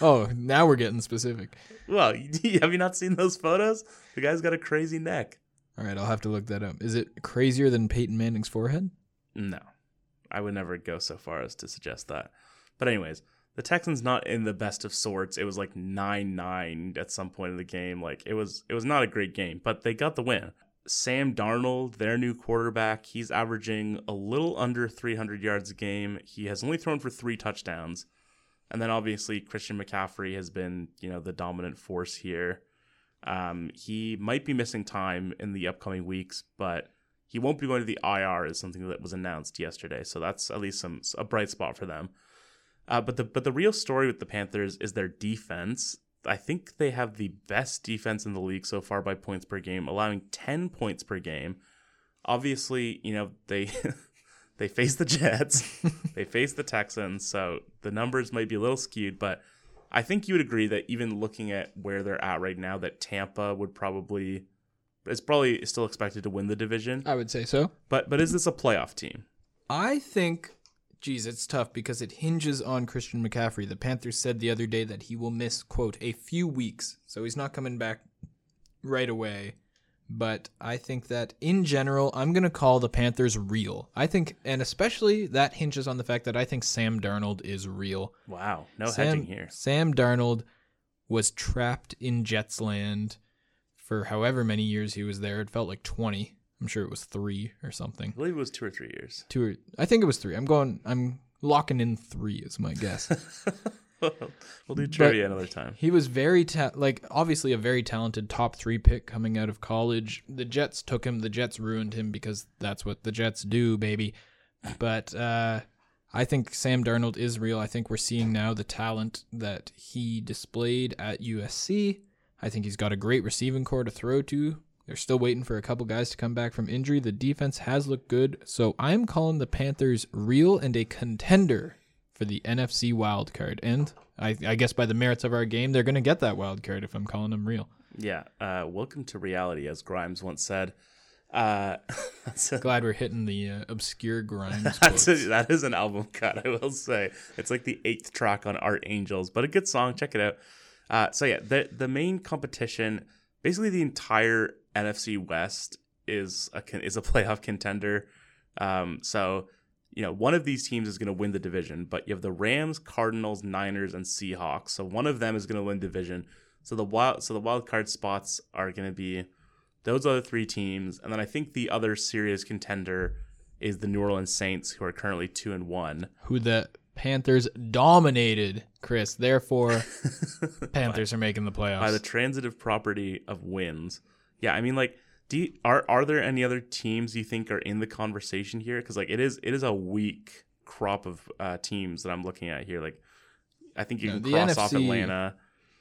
Oh, now we're getting specific.
well, have you not seen those photos? The guy's got a crazy neck.
All right, I'll have to look that up. Is it crazier than Peyton Manning's forehead?
No, I would never go so far as to suggest that. But anyways, the Texans not in the best of sorts. It was like nine nine at some point in the game. Like it was it was not a great game, but they got the win. Sam Darnold, their new quarterback, he's averaging a little under 300 yards a game. He has only thrown for three touchdowns. And then obviously Christian McCaffrey has been, you know, the dominant force here. Um, he might be missing time in the upcoming weeks, but he won't be going to the IR is something that was announced yesterday. So that's at least some a bright spot for them. Uh, but the but the real story with the Panthers is their defense. I think they have the best defense in the league so far by points per game, allowing 10 points per game. Obviously, you know, they they face the Jets, they face the Texans, so the numbers might be a little skewed, but I think you would agree that even looking at where they're at right now that Tampa would probably is probably still expected to win the division.
I would say so.
But but is this a playoff team?
I think, geez, it's tough because it hinges on Christian McCaffrey. The Panthers said the other day that he will miss, quote, a few weeks. So he's not coming back right away, but I think that in general, I'm going to call the Panthers real. I think, and especially that hinges on the fact that I think Sam Darnold is real.
Wow, no
Sam,
hedging here.
Sam Darnold was trapped in Jets land for however many years he was there. It felt like 20. I'm sure it was three or something.
I believe it was two or three years.
Two or I think it was three. I'm going. I'm locking in three is my guess.
we'll do trivia another time.
He was very ta- like obviously a very talented top three pick coming out of college. The Jets took him. The Jets ruined him because that's what the Jets do, baby. But uh, I think Sam Darnold is real. I think we're seeing now the talent that he displayed at USC. I think he's got a great receiving corps to throw to. They're still waiting for a couple guys to come back from injury. The defense has looked good. So I'm calling the Panthers real and a contender for the NFC wild card. And I, I guess by the merits of our game, they're going to get that wild card if I'm calling them real.
Yeah. Uh, welcome to reality, as Grimes once said. Uh,
a, Glad we're hitting the uh, obscure Grimes.
That's a, that is an album cut, I will say. It's like the eighth track on Art Angels, but a good song. Check it out. Uh, so yeah, the the main competition, basically the entire NFC West is a is a playoff contender. Um, so you know one of these teams is going to win the division, but you have the Rams, Cardinals, Niners, and Seahawks. So one of them is going to win division. So the wild so the wild card spots are going to be those other three teams, and then I think the other serious contender is the New Orleans Saints, who are currently two and one.
Who the Panthers dominated, Chris. Therefore, Panthers
by,
are making the playoffs
by the transitive property of wins. Yeah, I mean, like, do you, are are there any other teams you think are in the conversation here? Because like, it is it is a weak crop of uh, teams that I'm looking at here. Like, I think you no, can cross NFC... off Atlanta,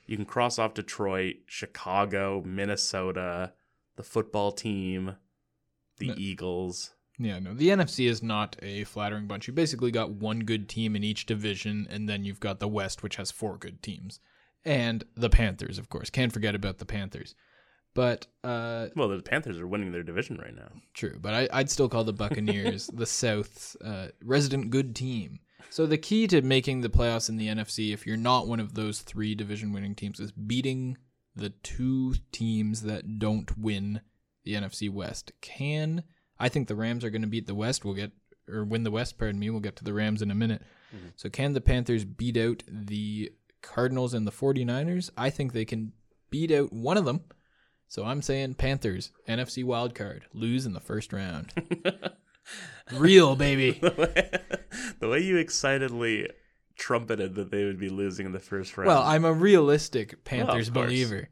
you can cross off Detroit, Chicago, Minnesota, the football team, the no. Eagles.
Yeah, no, the NFC is not a flattering bunch. You basically got one good team in each division, and then you've got the West, which has four good teams, and the Panthers, of course. Can't forget about the Panthers. But uh,
well, the Panthers are winning their division right now.
True, but I, would still call the Buccaneers the South's uh, resident good team. So the key to making the playoffs in the NFC, if you're not one of those three division-winning teams, is beating the two teams that don't win the NFC West. Can I think the Rams are going to beat the West? We'll get or win the West. Pardon me. We'll get to the Rams in a minute. Mm-hmm. So can the Panthers beat out the Cardinals and the 49ers? I think they can beat out one of them. So I'm saying Panthers, NFC wild card, lose in the first round. Real baby.
the, way, the way you excitedly trumpeted that they would be losing in the first round.
Well, I'm a realistic Panthers well, believer.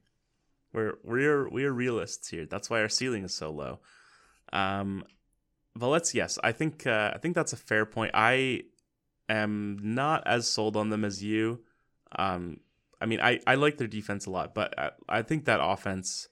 We're we're we're realists here. That's why our ceiling is so low. Um, but let's yes, I think uh, I think that's a fair point. I am not as sold on them as you. Um, I mean, I I like their defense a lot, but I, I think that offense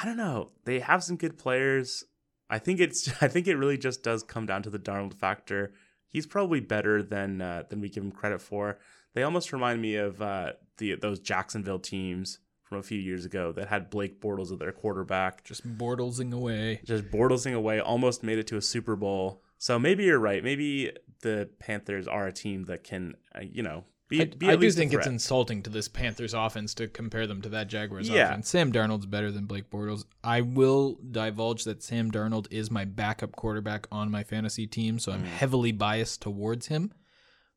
I don't know. They have some good players. I think it's I think it really just does come down to the Darnold factor. He's probably better than uh, than we give him credit for. They almost remind me of uh, the those Jacksonville teams from a few years ago that had Blake Bortles as their quarterback.
Just Bortlesing away.
Just Bortlesing away. Almost made it to a Super Bowl. So maybe you're right. Maybe the Panthers are a team that can, uh, you know, be,
I,
be
I do think it's insulting to this Panthers offense to compare them to that Jaguars yeah. offense. Sam Darnold's better than Blake Bortles. I will divulge that Sam Darnold is my backup quarterback on my fantasy team, so I'm mm. heavily biased towards him.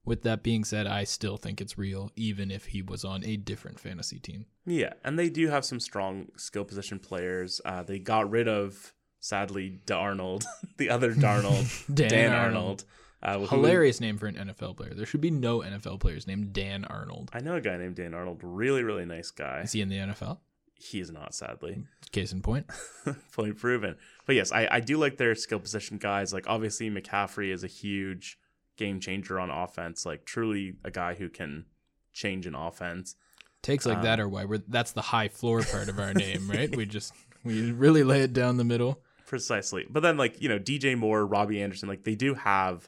With that being said, I still think it's real, even if he was on a different fantasy team.
Yeah, and they do have some strong skill position players. Uh, they got rid of, sadly, Darnold, the other Darnold, Dan, Dan Arnold. Arnold
uh, Hilarious name for an NFL player. There should be no NFL players named Dan Arnold.
I know a guy named Dan Arnold. Really, really nice guy.
Is he in the NFL?
He is not, sadly.
Case in point.
point proven. But yes, I, I do like their skill position guys. Like obviously McCaffrey is a huge game changer on offense. Like truly a guy who can change an offense.
Takes like um, that are why we're that's the high floor part of our name, right? We just we really lay it down the middle.
Precisely. But then like, you know, DJ Moore, Robbie Anderson, like they do have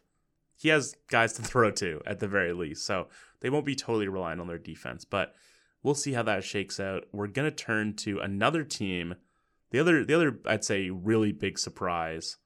he has guys to throw to at the very least. So they won't be totally reliant on their defense, but we'll see how that shakes out. We're gonna turn to another team. The other, the other, I'd say, really big surprise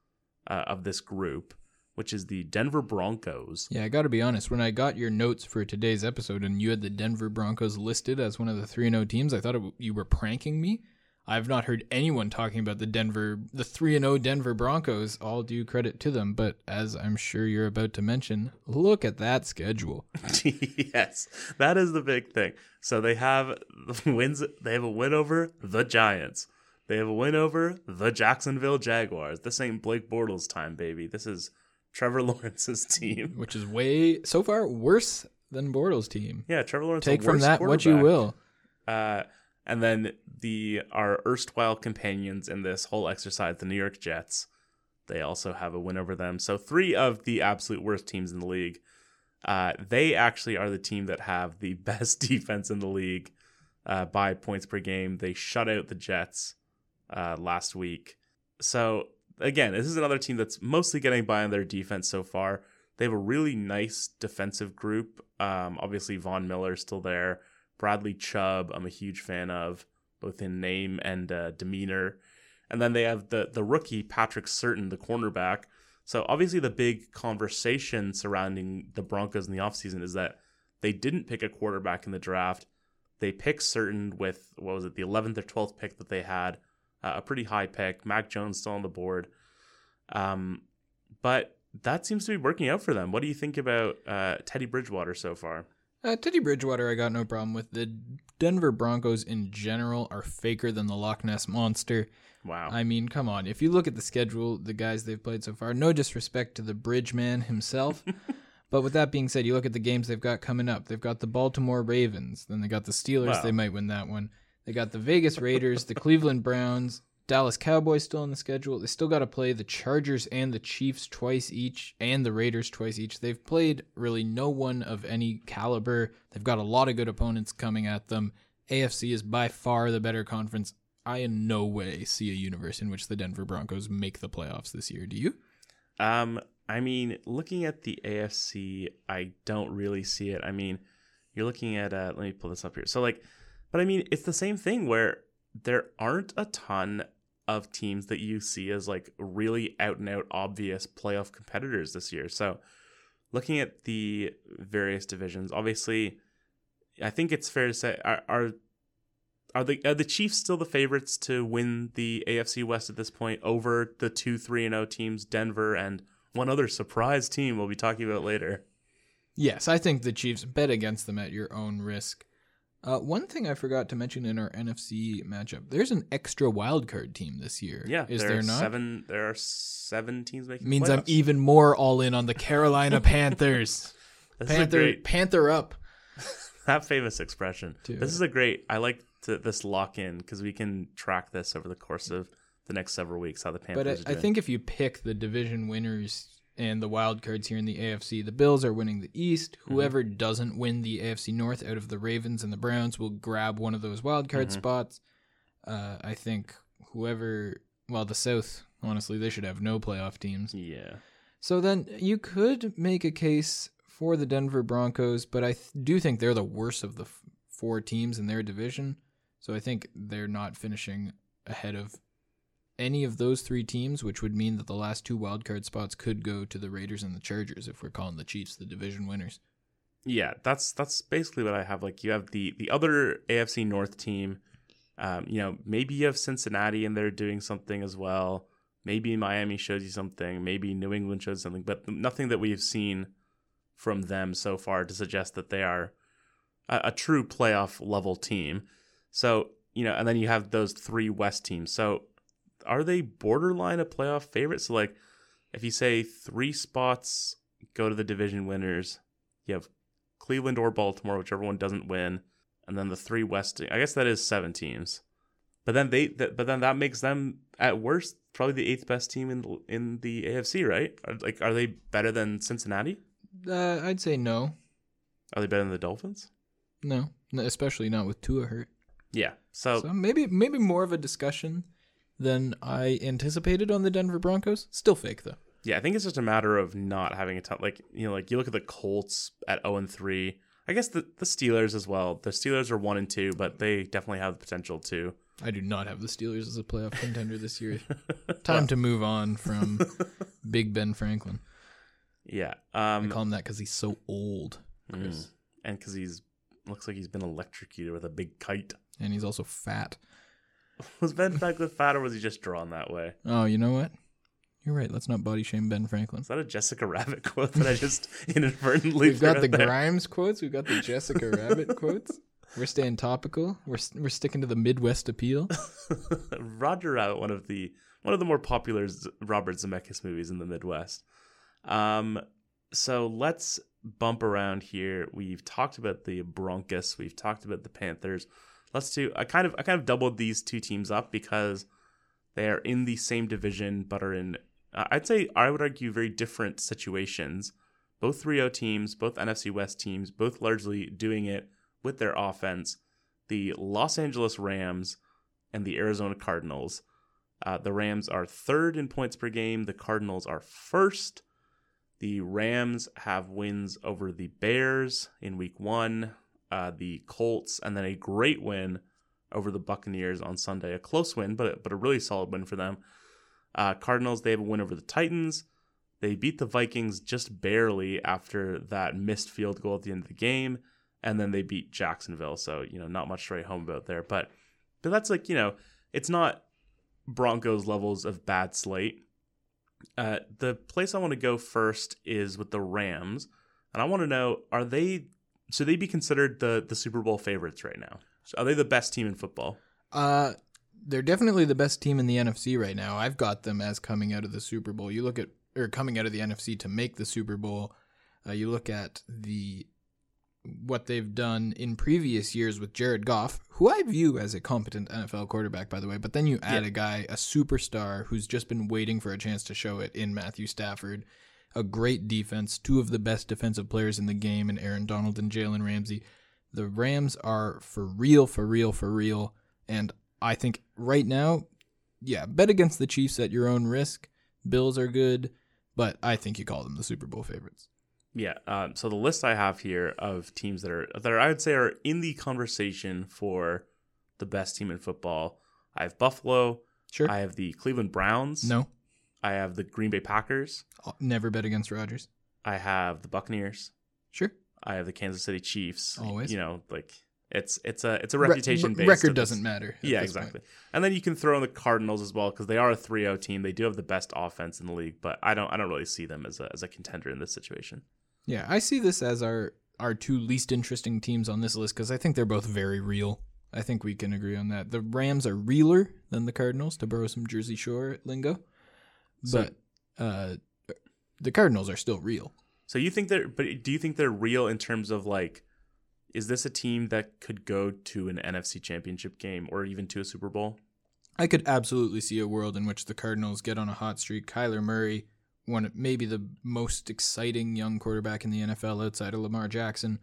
uh, of this group, which is the Denver Broncos.
Yeah, I got to be honest. When I got your notes for today's episode, and you had the Denver Broncos listed as one of the three and oh teams, I thought it, you were pranking me. I've not heard anyone talking about the Denver, the 3 and 0 Denver Broncos. All due credit to them, but as I'm sure you're about to mention, look at that schedule.
yes, that is the big thing. So they have wins. They have a win over the Giants. They have a win over the Jacksonville Jaguars. This ain't Blake Bortles time, baby. This is Trevor Lawrence's team,
which is way so far worse than Bortles' team.
Yeah, Trevor Lawrence.
Take from that what you will.
Uh, and then the our erstwhile companions in this whole exercise, the New York Jets, they also have a win over them. So three of the absolute worst teams in the league. Uh, they actually are the team that have the best defense in the league uh, by points per game. They shut out the Jets uh, last week. So again, this is another team that's mostly getting by on their defense so far. They have a really nice defensive group. Um, obviously, Von Miller still there. Bradley Chubb, I'm a huge fan of, both in name and uh, demeanor. And then they have the the rookie Patrick Surtain, the cornerback. So obviously, the big conversation surrounding the Broncos in the offseason is that they didn't pick a quarterback in the draft. They picked Surtain with what was it, the 11th or 12th pick that they had, uh, a pretty high pick. Mac Jones still on the board. Um, but that seems to be working out for them. What do you think about uh, Teddy Bridgewater so far?
Uh, Teddy Bridgewater, I got no problem with. The Denver Broncos in general are faker than the Loch Ness Monster.
Wow.
I mean, come on. If you look at the schedule, the guys they've played so far, no disrespect to the Bridge Man himself. but with that being said, you look at the games they've got coming up. They've got the Baltimore Ravens, then they got the Steelers. Wow. They might win that one. They got the Vegas Raiders, the Cleveland Browns, Dallas Cowboys still on the schedule. They still got to play the Chargers and the Chiefs twice each, and the Raiders twice each. They've played really no one of any caliber. They've got a lot of good opponents coming at them. AFC is by far the better conference. I in no way see a universe in which the Denver Broncos make the playoffs this year. Do you?
Um, I mean, looking at the AFC, I don't really see it. I mean, you're looking at uh, let me pull this up here. So like, but I mean, it's the same thing where there aren't a ton of teams that you see as like really out and out obvious playoff competitors this year. So, looking at the various divisions, obviously, I think it's fair to say are are, are the are the Chiefs still the favorites to win the AFC West at this point over the two three and zero oh teams, Denver and one other surprise team we'll be talking about later.
Yes, I think the Chiefs bet against them at your own risk. Uh, one thing I forgot to mention in our NFC matchup: there's an extra wildcard team this year.
Yeah,
is
there,
there not?
Seven. There are seven teams making.
Means
playoffs.
I'm even more all in on the Carolina Panthers. Panther,
great,
Panther up.
that famous expression. Dude. This is a great. I like to, this lock in because we can track this over the course of the next several weeks how the Panthers.
But I, I think if you pick the division winners and the wild cards here in the AFC. The Bills are winning the East. Mm-hmm. Whoever doesn't win the AFC North out of the Ravens and the Browns will grab one of those wild card mm-hmm. spots. Uh, I think whoever, well, the South, honestly, they should have no playoff teams.
Yeah.
So then you could make a case for the Denver Broncos, but I th- do think they're the worst of the f- four teams in their division. So I think they're not finishing ahead of any of those three teams, which would mean that the last two wildcard spots could go to the Raiders and the Chargers if we're calling the Chiefs the division winners.
Yeah, that's that's basically what I have. Like you have the the other AFC North team. Um, you know, maybe you have Cincinnati and they're doing something as well. Maybe Miami shows you something. Maybe New England shows something, but nothing that we've seen from them so far to suggest that they are a, a true playoff level team. So you know, and then you have those three West teams. So are they borderline a playoff favorite? So like if you say three spots go to the division winners, you have Cleveland or Baltimore, whichever one doesn't win, and then the three West. I guess that is seven teams. But then they, but then that makes them at worst probably the eighth best team in the, in the AFC, right? Are, like, are they better than Cincinnati?
Uh, I'd say no.
Are they better than the Dolphins?
No, especially not with Tua hurt.
Yeah, so,
so maybe maybe more of a discussion than I anticipated on the Denver Broncos. Still fake though.
Yeah, I think it's just a matter of not having a ton. Like you know, like you look at the Colts at zero and three. I guess the the Steelers as well. The Steelers are one and two, but they definitely have the potential to.
I do not have the Steelers as a playoff contender this year. Time to move on from Big Ben Franklin.
Yeah, um,
I call him that because he's so old,
mm, and because he's looks like he's been electrocuted with a big kite,
and he's also fat.
Was Ben Franklin fat or was he just drawn that way?
Oh, you know what? You're right. Let's not body shame Ben Franklin.
Is that a Jessica Rabbit quote that I just inadvertently
We've got the
there?
Grimes quotes. We've got the Jessica Rabbit quotes. We're staying topical. We're we're sticking to the Midwest appeal.
Roger Rabbit, one of the one of the more popular Z- Robert Zemeckis movies in the Midwest. Um, so let's bump around here. We've talked about the Broncos. We've talked about the Panthers. Let's do. I kind of I kind of doubled these two teams up because they are in the same division, but are in. Uh, I'd say I would argue very different situations. Both 3-0 teams, both NFC West teams, both largely doing it with their offense. The Los Angeles Rams and the Arizona Cardinals. Uh, the Rams are third in points per game. The Cardinals are first. The Rams have wins over the Bears in week one, uh, the Colts, and then a great win over the Buccaneers on Sunday. A close win, but, but a really solid win for them. Uh, Cardinals, they have a win over the Titans. They beat the Vikings just barely after that missed field goal at the end of the game. And then they beat Jacksonville. So, you know, not much to write home about there. But but that's like, you know, it's not Broncos levels of bad slate. Uh, the place I want to go first is with the Rams, and I want to know: Are they should they be considered the the Super Bowl favorites right now? So are they the best team in football?
Uh, they're definitely the best team in the NFC right now. I've got them as coming out of the Super Bowl. You look at or coming out of the NFC to make the Super Bowl. Uh, you look at the what they've done in previous years with Jared Goff, who I view as a competent NFL quarterback, by the way. But then you add
Yeah.
a guy, a superstar, who's just been waiting for a chance to show it in Matthew Stafford. A great defense, two of the best defensive players in the game, and Aaron Donald and Jalen Ramsey. The Rams are for real, for real, for real. And I think right now, yeah, bet against the Chiefs at your own risk. Bills are good, but I think you call them the Super Bowl favorites.
Yeah. Um, so the list I have here of teams that are that are, I would say are in the conversation for the best team in football. I have Buffalo.
Sure.
I have the Cleveland Browns.
no,
I have the Green Bay Packers.
I'll never bet against Rodgers.
I have the Buccaneers.
Sure.
I have the Kansas City Chiefs.
Always.
You know, like it's it's a it's a
Re-
reputation
re- record doesn't matter.
Yeah,
this point.
exactly. And then you can throw in the Cardinals as well because they are a 3-0 team. They do have the best offense in the league, but I don't I don't really see them as a as a contender in this situation.
Yeah, I see this as our our two least interesting teams on this list because I think they're both very real. I think we can agree on that. The Rams are realer than the Cardinals, to borrow some Jersey Shore lingo,
So-
but uh, the Cardinals are still real.
So you think they're but do you think they're real in terms of like is this a team that could go to an NFC championship game or even to a Super Bowl?
I could absolutely see a world in which the Cardinals get on a hot streak. Kyler Murray, one of- maybe the most exciting young quarterback in the NFL outside of Lamar Jackson.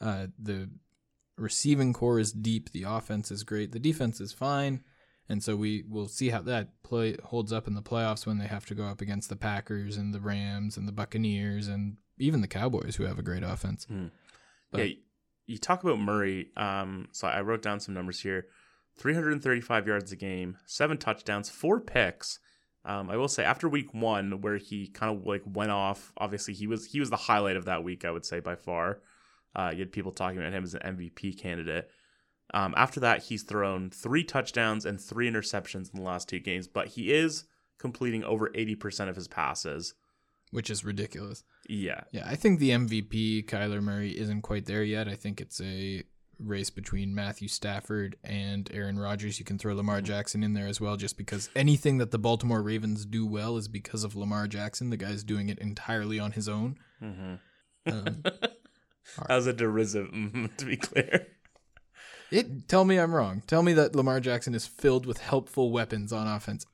Uh, the receiving corps is deep. The offense is great. The defense is fine, and so we will see how that play holds up in the playoffs when they have to go up against the Packers and the Rams and the Buccaneers and even the Cowboys, who have a great offense.
Hmm.
But-
yeah, you talk about Murray. Um, so I wrote down some numbers here: 335 yards a game, seven touchdowns, four picks. Um, I will say after week one, where he kind of like went off. Obviously, he was he was the highlight of that week. I would say by far. Uh, you had people talking about him as an MVP candidate. Um, after that, he's thrown three touchdowns and three interceptions in the last two games, but he is completing over 80% of his passes.
Which is ridiculous.
Yeah.
Yeah, I think the MVP, Kyler Murray, isn't quite there yet. I think it's a race between Matthew Stafford and Aaron Rodgers. You can throw Lamar Jackson in there as well, just because anything that the Baltimore Ravens do well is because of Lamar Jackson. The guy's doing it entirely on his own.
hmm
Um,
That was a derisive, to be clear.
It. Tell me I'm wrong. Tell me that Lamar Jackson is filled with helpful weapons on offense.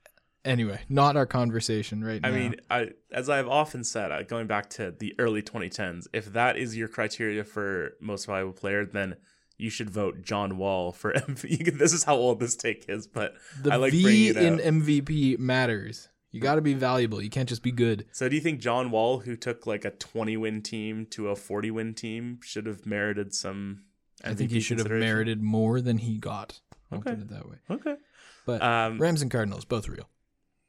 Anyway, not our conversation right now.
I
now.
mean, I, as I've often said, uh, going back to the early 2010s, if that is your criteria for most valuable player, then you should vote John Wall for MVP. this is how old this take is, but
the
I like bringing
V
it
in. MVP matters. You got to be valuable. You can't just be good.
So do you think John Wall, who took like a 20 win team to a 40 win team, should have merited some?
I think he should have merited more than he got. I'll
Okay.
put it that way.
Okay.
But
Um,
Rams and Cardinals, both real.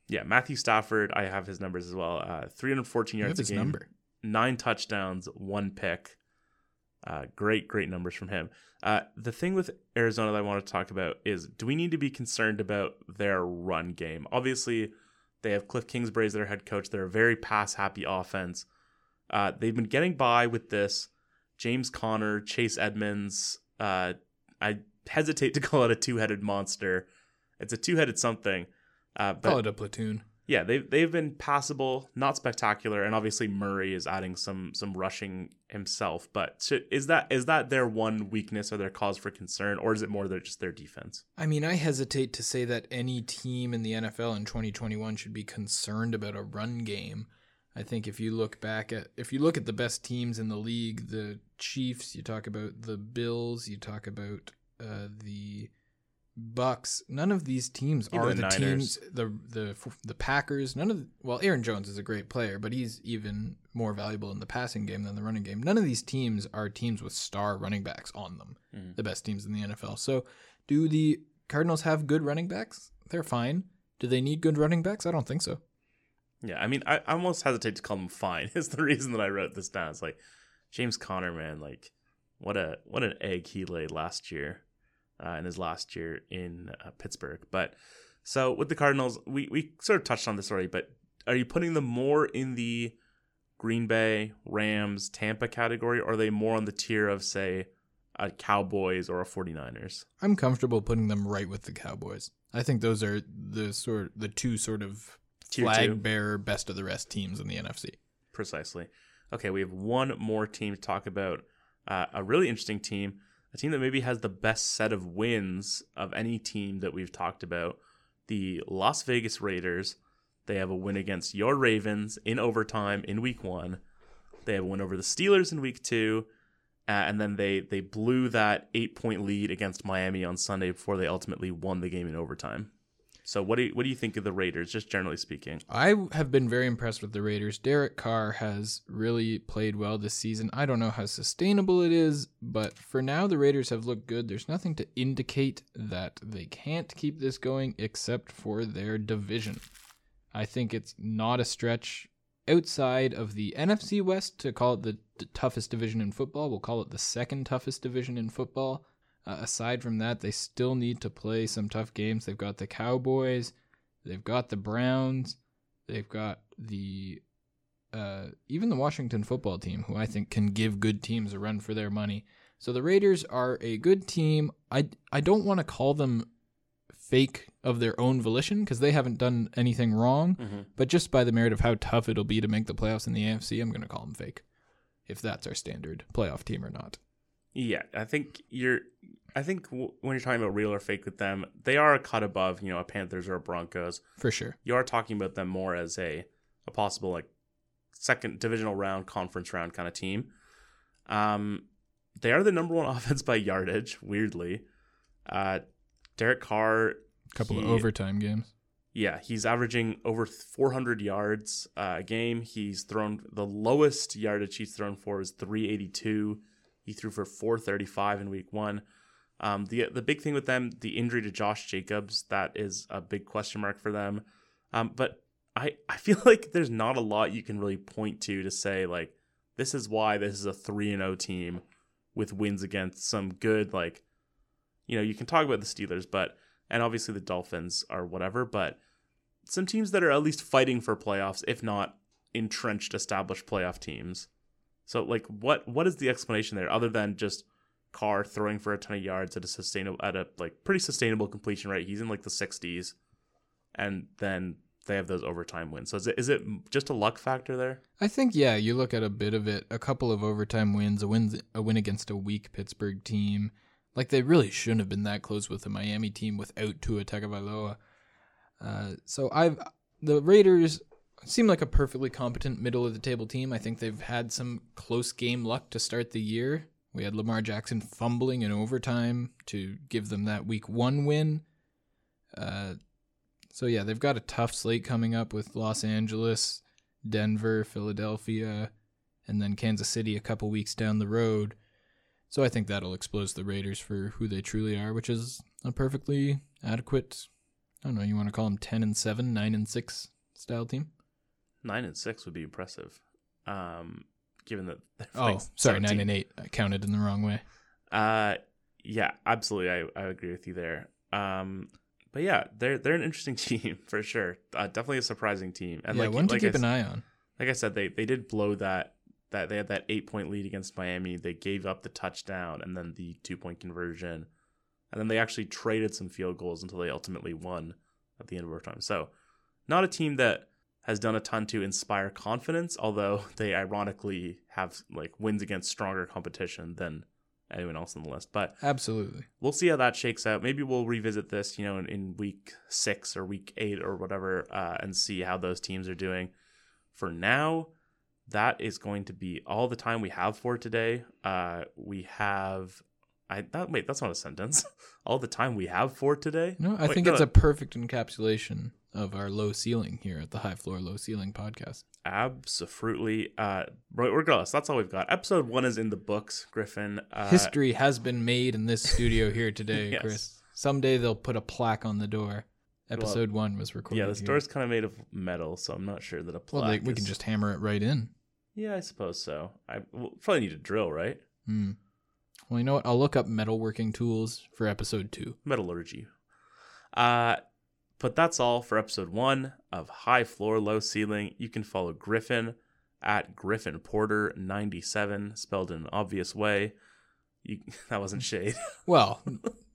yeah, Matthew Stafford, I have his numbers as well. Uh, 314
You have
yards a game,
number.
nine touchdowns, one pick. Uh, great, great numbers from him. Uh, the thing with Arizona that I want to talk about is do we need to be concerned about their run game? Obviously, they have Cliff Kingsbury as their head coach. They're a very pass happy offense. Uh, they've been getting by with this. James Conner, Chase Edmonds. Uh, I hesitate to call it a two headed monster. It's a two headed something. Uh, but
Call it a platoon.
yeah, they've they've been passable, not spectacular, and obviously Murray is adding some some rushing himself. But should, is that is that their one weakness or their cause for concern, or is it more their just their defense?
I mean, I hesitate to say that any team in the NFL in 2021 should be concerned about a run game. I think if you look back at if you look at the best teams in the league, the Chiefs, you talk about the Bills, you talk about uh, the Bucs. None of these teams
Even
are
the
the, teams the the the Packers. None of the, well, Aaron Jones is a great player, but he's even more valuable in the passing game than the running game. None of these teams are teams with star running backs on them.
Mhm.
The best teams in the NFL. So, do the Cardinals have good running backs? They're fine. Do they need good running backs? I don't think so.
Yeah, I mean, I, I almost hesitate to call them fine. Is the reason that I wrote this down. It's like James Conner, man, like what a what an egg he laid last year, uh, in his last year in uh, Pittsburgh. But so with the Cardinals, we we sort of touched on this already. But are you putting them more in the Green Bay, Rams, Tampa category, or are they more on the tier of say a Cowboys or a 49ers?
I'm comfortable putting them right with the Cowboys. I think those are the sort the two sort of
Tier
flag
two.
bearer best of the rest teams in the NFC.
Precisely. Okay, we have one more team to talk about. Uh, a really interesting team, a team that maybe has the best set of wins of any team that we've talked about. The Las Vegas Raiders. They have a win against your Ravens in overtime in Week One. They have a win over the Steelers in Week Two, uh, and then they they blew that eight point lead against Miami on Sunday before they ultimately won the game in overtime. So what do you, what do you think of the Raiders, just generally speaking?
I have been very impressed with the Raiders. Derek Carr has really played well this season. I don't know how sustainable it is, but for now, the Raiders have looked good. There's nothing to indicate that they can't keep this going except for their division. I think it's not a stretch outside of the NFC West to call it the, the toughest division in football. We'll call it the second toughest division in football. Uh, aside from that, they still need to play some tough games. They've got the Cowboys, they've got the Browns, they've got the uh, even the Washington football team, who I think can give good teams a run for their money. So the Raiders are a good team. I I don't want to call them fake of their own volition because they haven't done anything wrong.
Mhm.
But just by the merit of how tough it'll be to make the playoffs in the AFC, I'm going to call them fake, if that's our standard playoff team or not.
Yeah, I think you're. I think w- when you're talking about real or fake with them, they are a cut above, you know, a Panthers or a Broncos.
For sure.
You are talking about them more as a a possible like second divisional round, conference round kind of team. Um, they are the number one offense by yardage. Weirdly, uh, Derek Carr,
couple of overtime games.
yeah, he's averaging over 400 yards uh, a game. He's thrown the lowest yardage he's thrown for is 382. He threw for 435 in week one. Um, the the big thing with them, the injury to Josh Jacobs, that is a big question mark for them. Um, but I I feel like there's not a lot you can really point to to say like this is why this is a three and zero team with wins against some good like you know you can talk about the Steelers, but and obviously the Dolphins are whatever, but some teams that are at least fighting for playoffs, if not entrenched, established playoff teams. So, like, what what is the explanation there other than just Carr throwing for a ton of yards at a sustainable at a like pretty sustainable completion rate? He's in like the sixties, and then they have those overtime wins. So is it is it just a luck factor there?
I think yeah, you look at a bit of it, a couple of overtime wins, a win a win against a weak Pittsburgh team. Like they really shouldn't have been that close with the Miami team without Tua Tagovailoa. Uh, so I've the Raiders seem like a perfectly competent middle of the table team. I think they've had some close game luck to start the year. We had Lamar Jackson fumbling in overtime to give them that week one win. Uh, so yeah, they've got a tough slate coming up with Los Angeles, Denver, Philadelphia, and then Kansas City a couple weeks down the road. So I think that'll expose the Raiders for who they truly are, which is a perfectly adequate. I don't know. You want to call them ten and seven, nine and six style team?
Nine and six would be impressive. Um, given that. they're
Oh,
playing
sorry,
17.
nine and eight. I counted in the wrong way.
Uh, yeah, absolutely. I, I agree with you there. Um, but yeah, they're they're an interesting team for sure. Uh, definitely a surprising team. And
yeah,
like
one to
like
keep
I,
an eye on.
like I said, they they did blow that that they had that eight point lead against Miami. They gave up the touchdown and then the two point conversion, and then they actually traded some field goals until they ultimately won at the end of overtime. So, not a team that has done a ton to inspire confidence, although they ironically have like wins against stronger competition than anyone else on the list. But
Absolutely.
we'll see how that shakes out. Maybe we'll revisit this, you know, in, in week six or week eight or whatever, uh, and see how those teams are doing. For now, that is going to be all the time we have for today. Uh, we have, I that, wait, that's not a sentence. all the time we have for today.
No, I
Wait,
think
no,
it's a perfect encapsulation of our low ceiling here at the High Floor Low Ceiling podcast.
absolutely. Uh, right, regardless, that's all we've got. Episode one is in the books. Griffin. Uh,
History has been made in this studio here today,
Yes.
Chris. Someday they'll put a plaque on the door. Episode one was recorded.
Yeah, the
here.
door's kind of made of metal, so I'm not sure that a plaque.
Well, like, we
is-
can just hammer it right in.
Yeah, I suppose so. I we'll probably need a drill, right?
Hmm. Well, you know what? I'll look up metalworking tools for episode two.
Metallurgy. Uh, but that's all for episode one of High Floor, Low Ceiling. You can follow Griffin at Griffin Porter 97, spelled in an obvious way. You, that wasn't shade.
Well,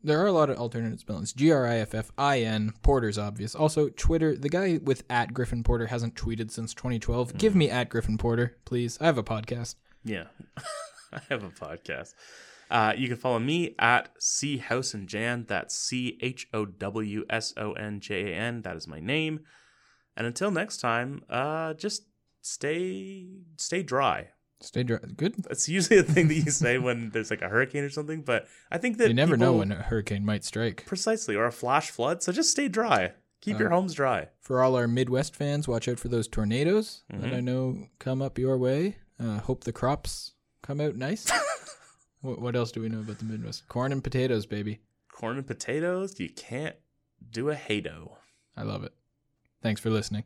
there are a lot of alternate spellings. G R I F F I N. Porter's obvious. Also, Twitter. The guy with at Griffin Porter hasn't tweeted since 2012. Give mm. me at Griffin Porter, please. I have a podcast.
Yeah, I have a podcast. Uh, you can follow me at C House and Jan. That's C H O W S O N J A N. That is my name. And until next time, uh, just stay stay dry.
Stay dry. Good.
That's usually a thing that you say when there's like a hurricane or something. But I think that
You never know when a hurricane might strike.
precisely or a flash flood. So just stay dry. Keep your
Uh,
homes dry.
For all our Midwest fans, watch out for those tornadoes that
Mhm.
I know come up your way. Uh, hope the crops come out nice. what, what else do we know about the Midwest? Corn and potatoes, baby.
Corn and potatoes. You can't do a hado.
I love it. Thanks for listening.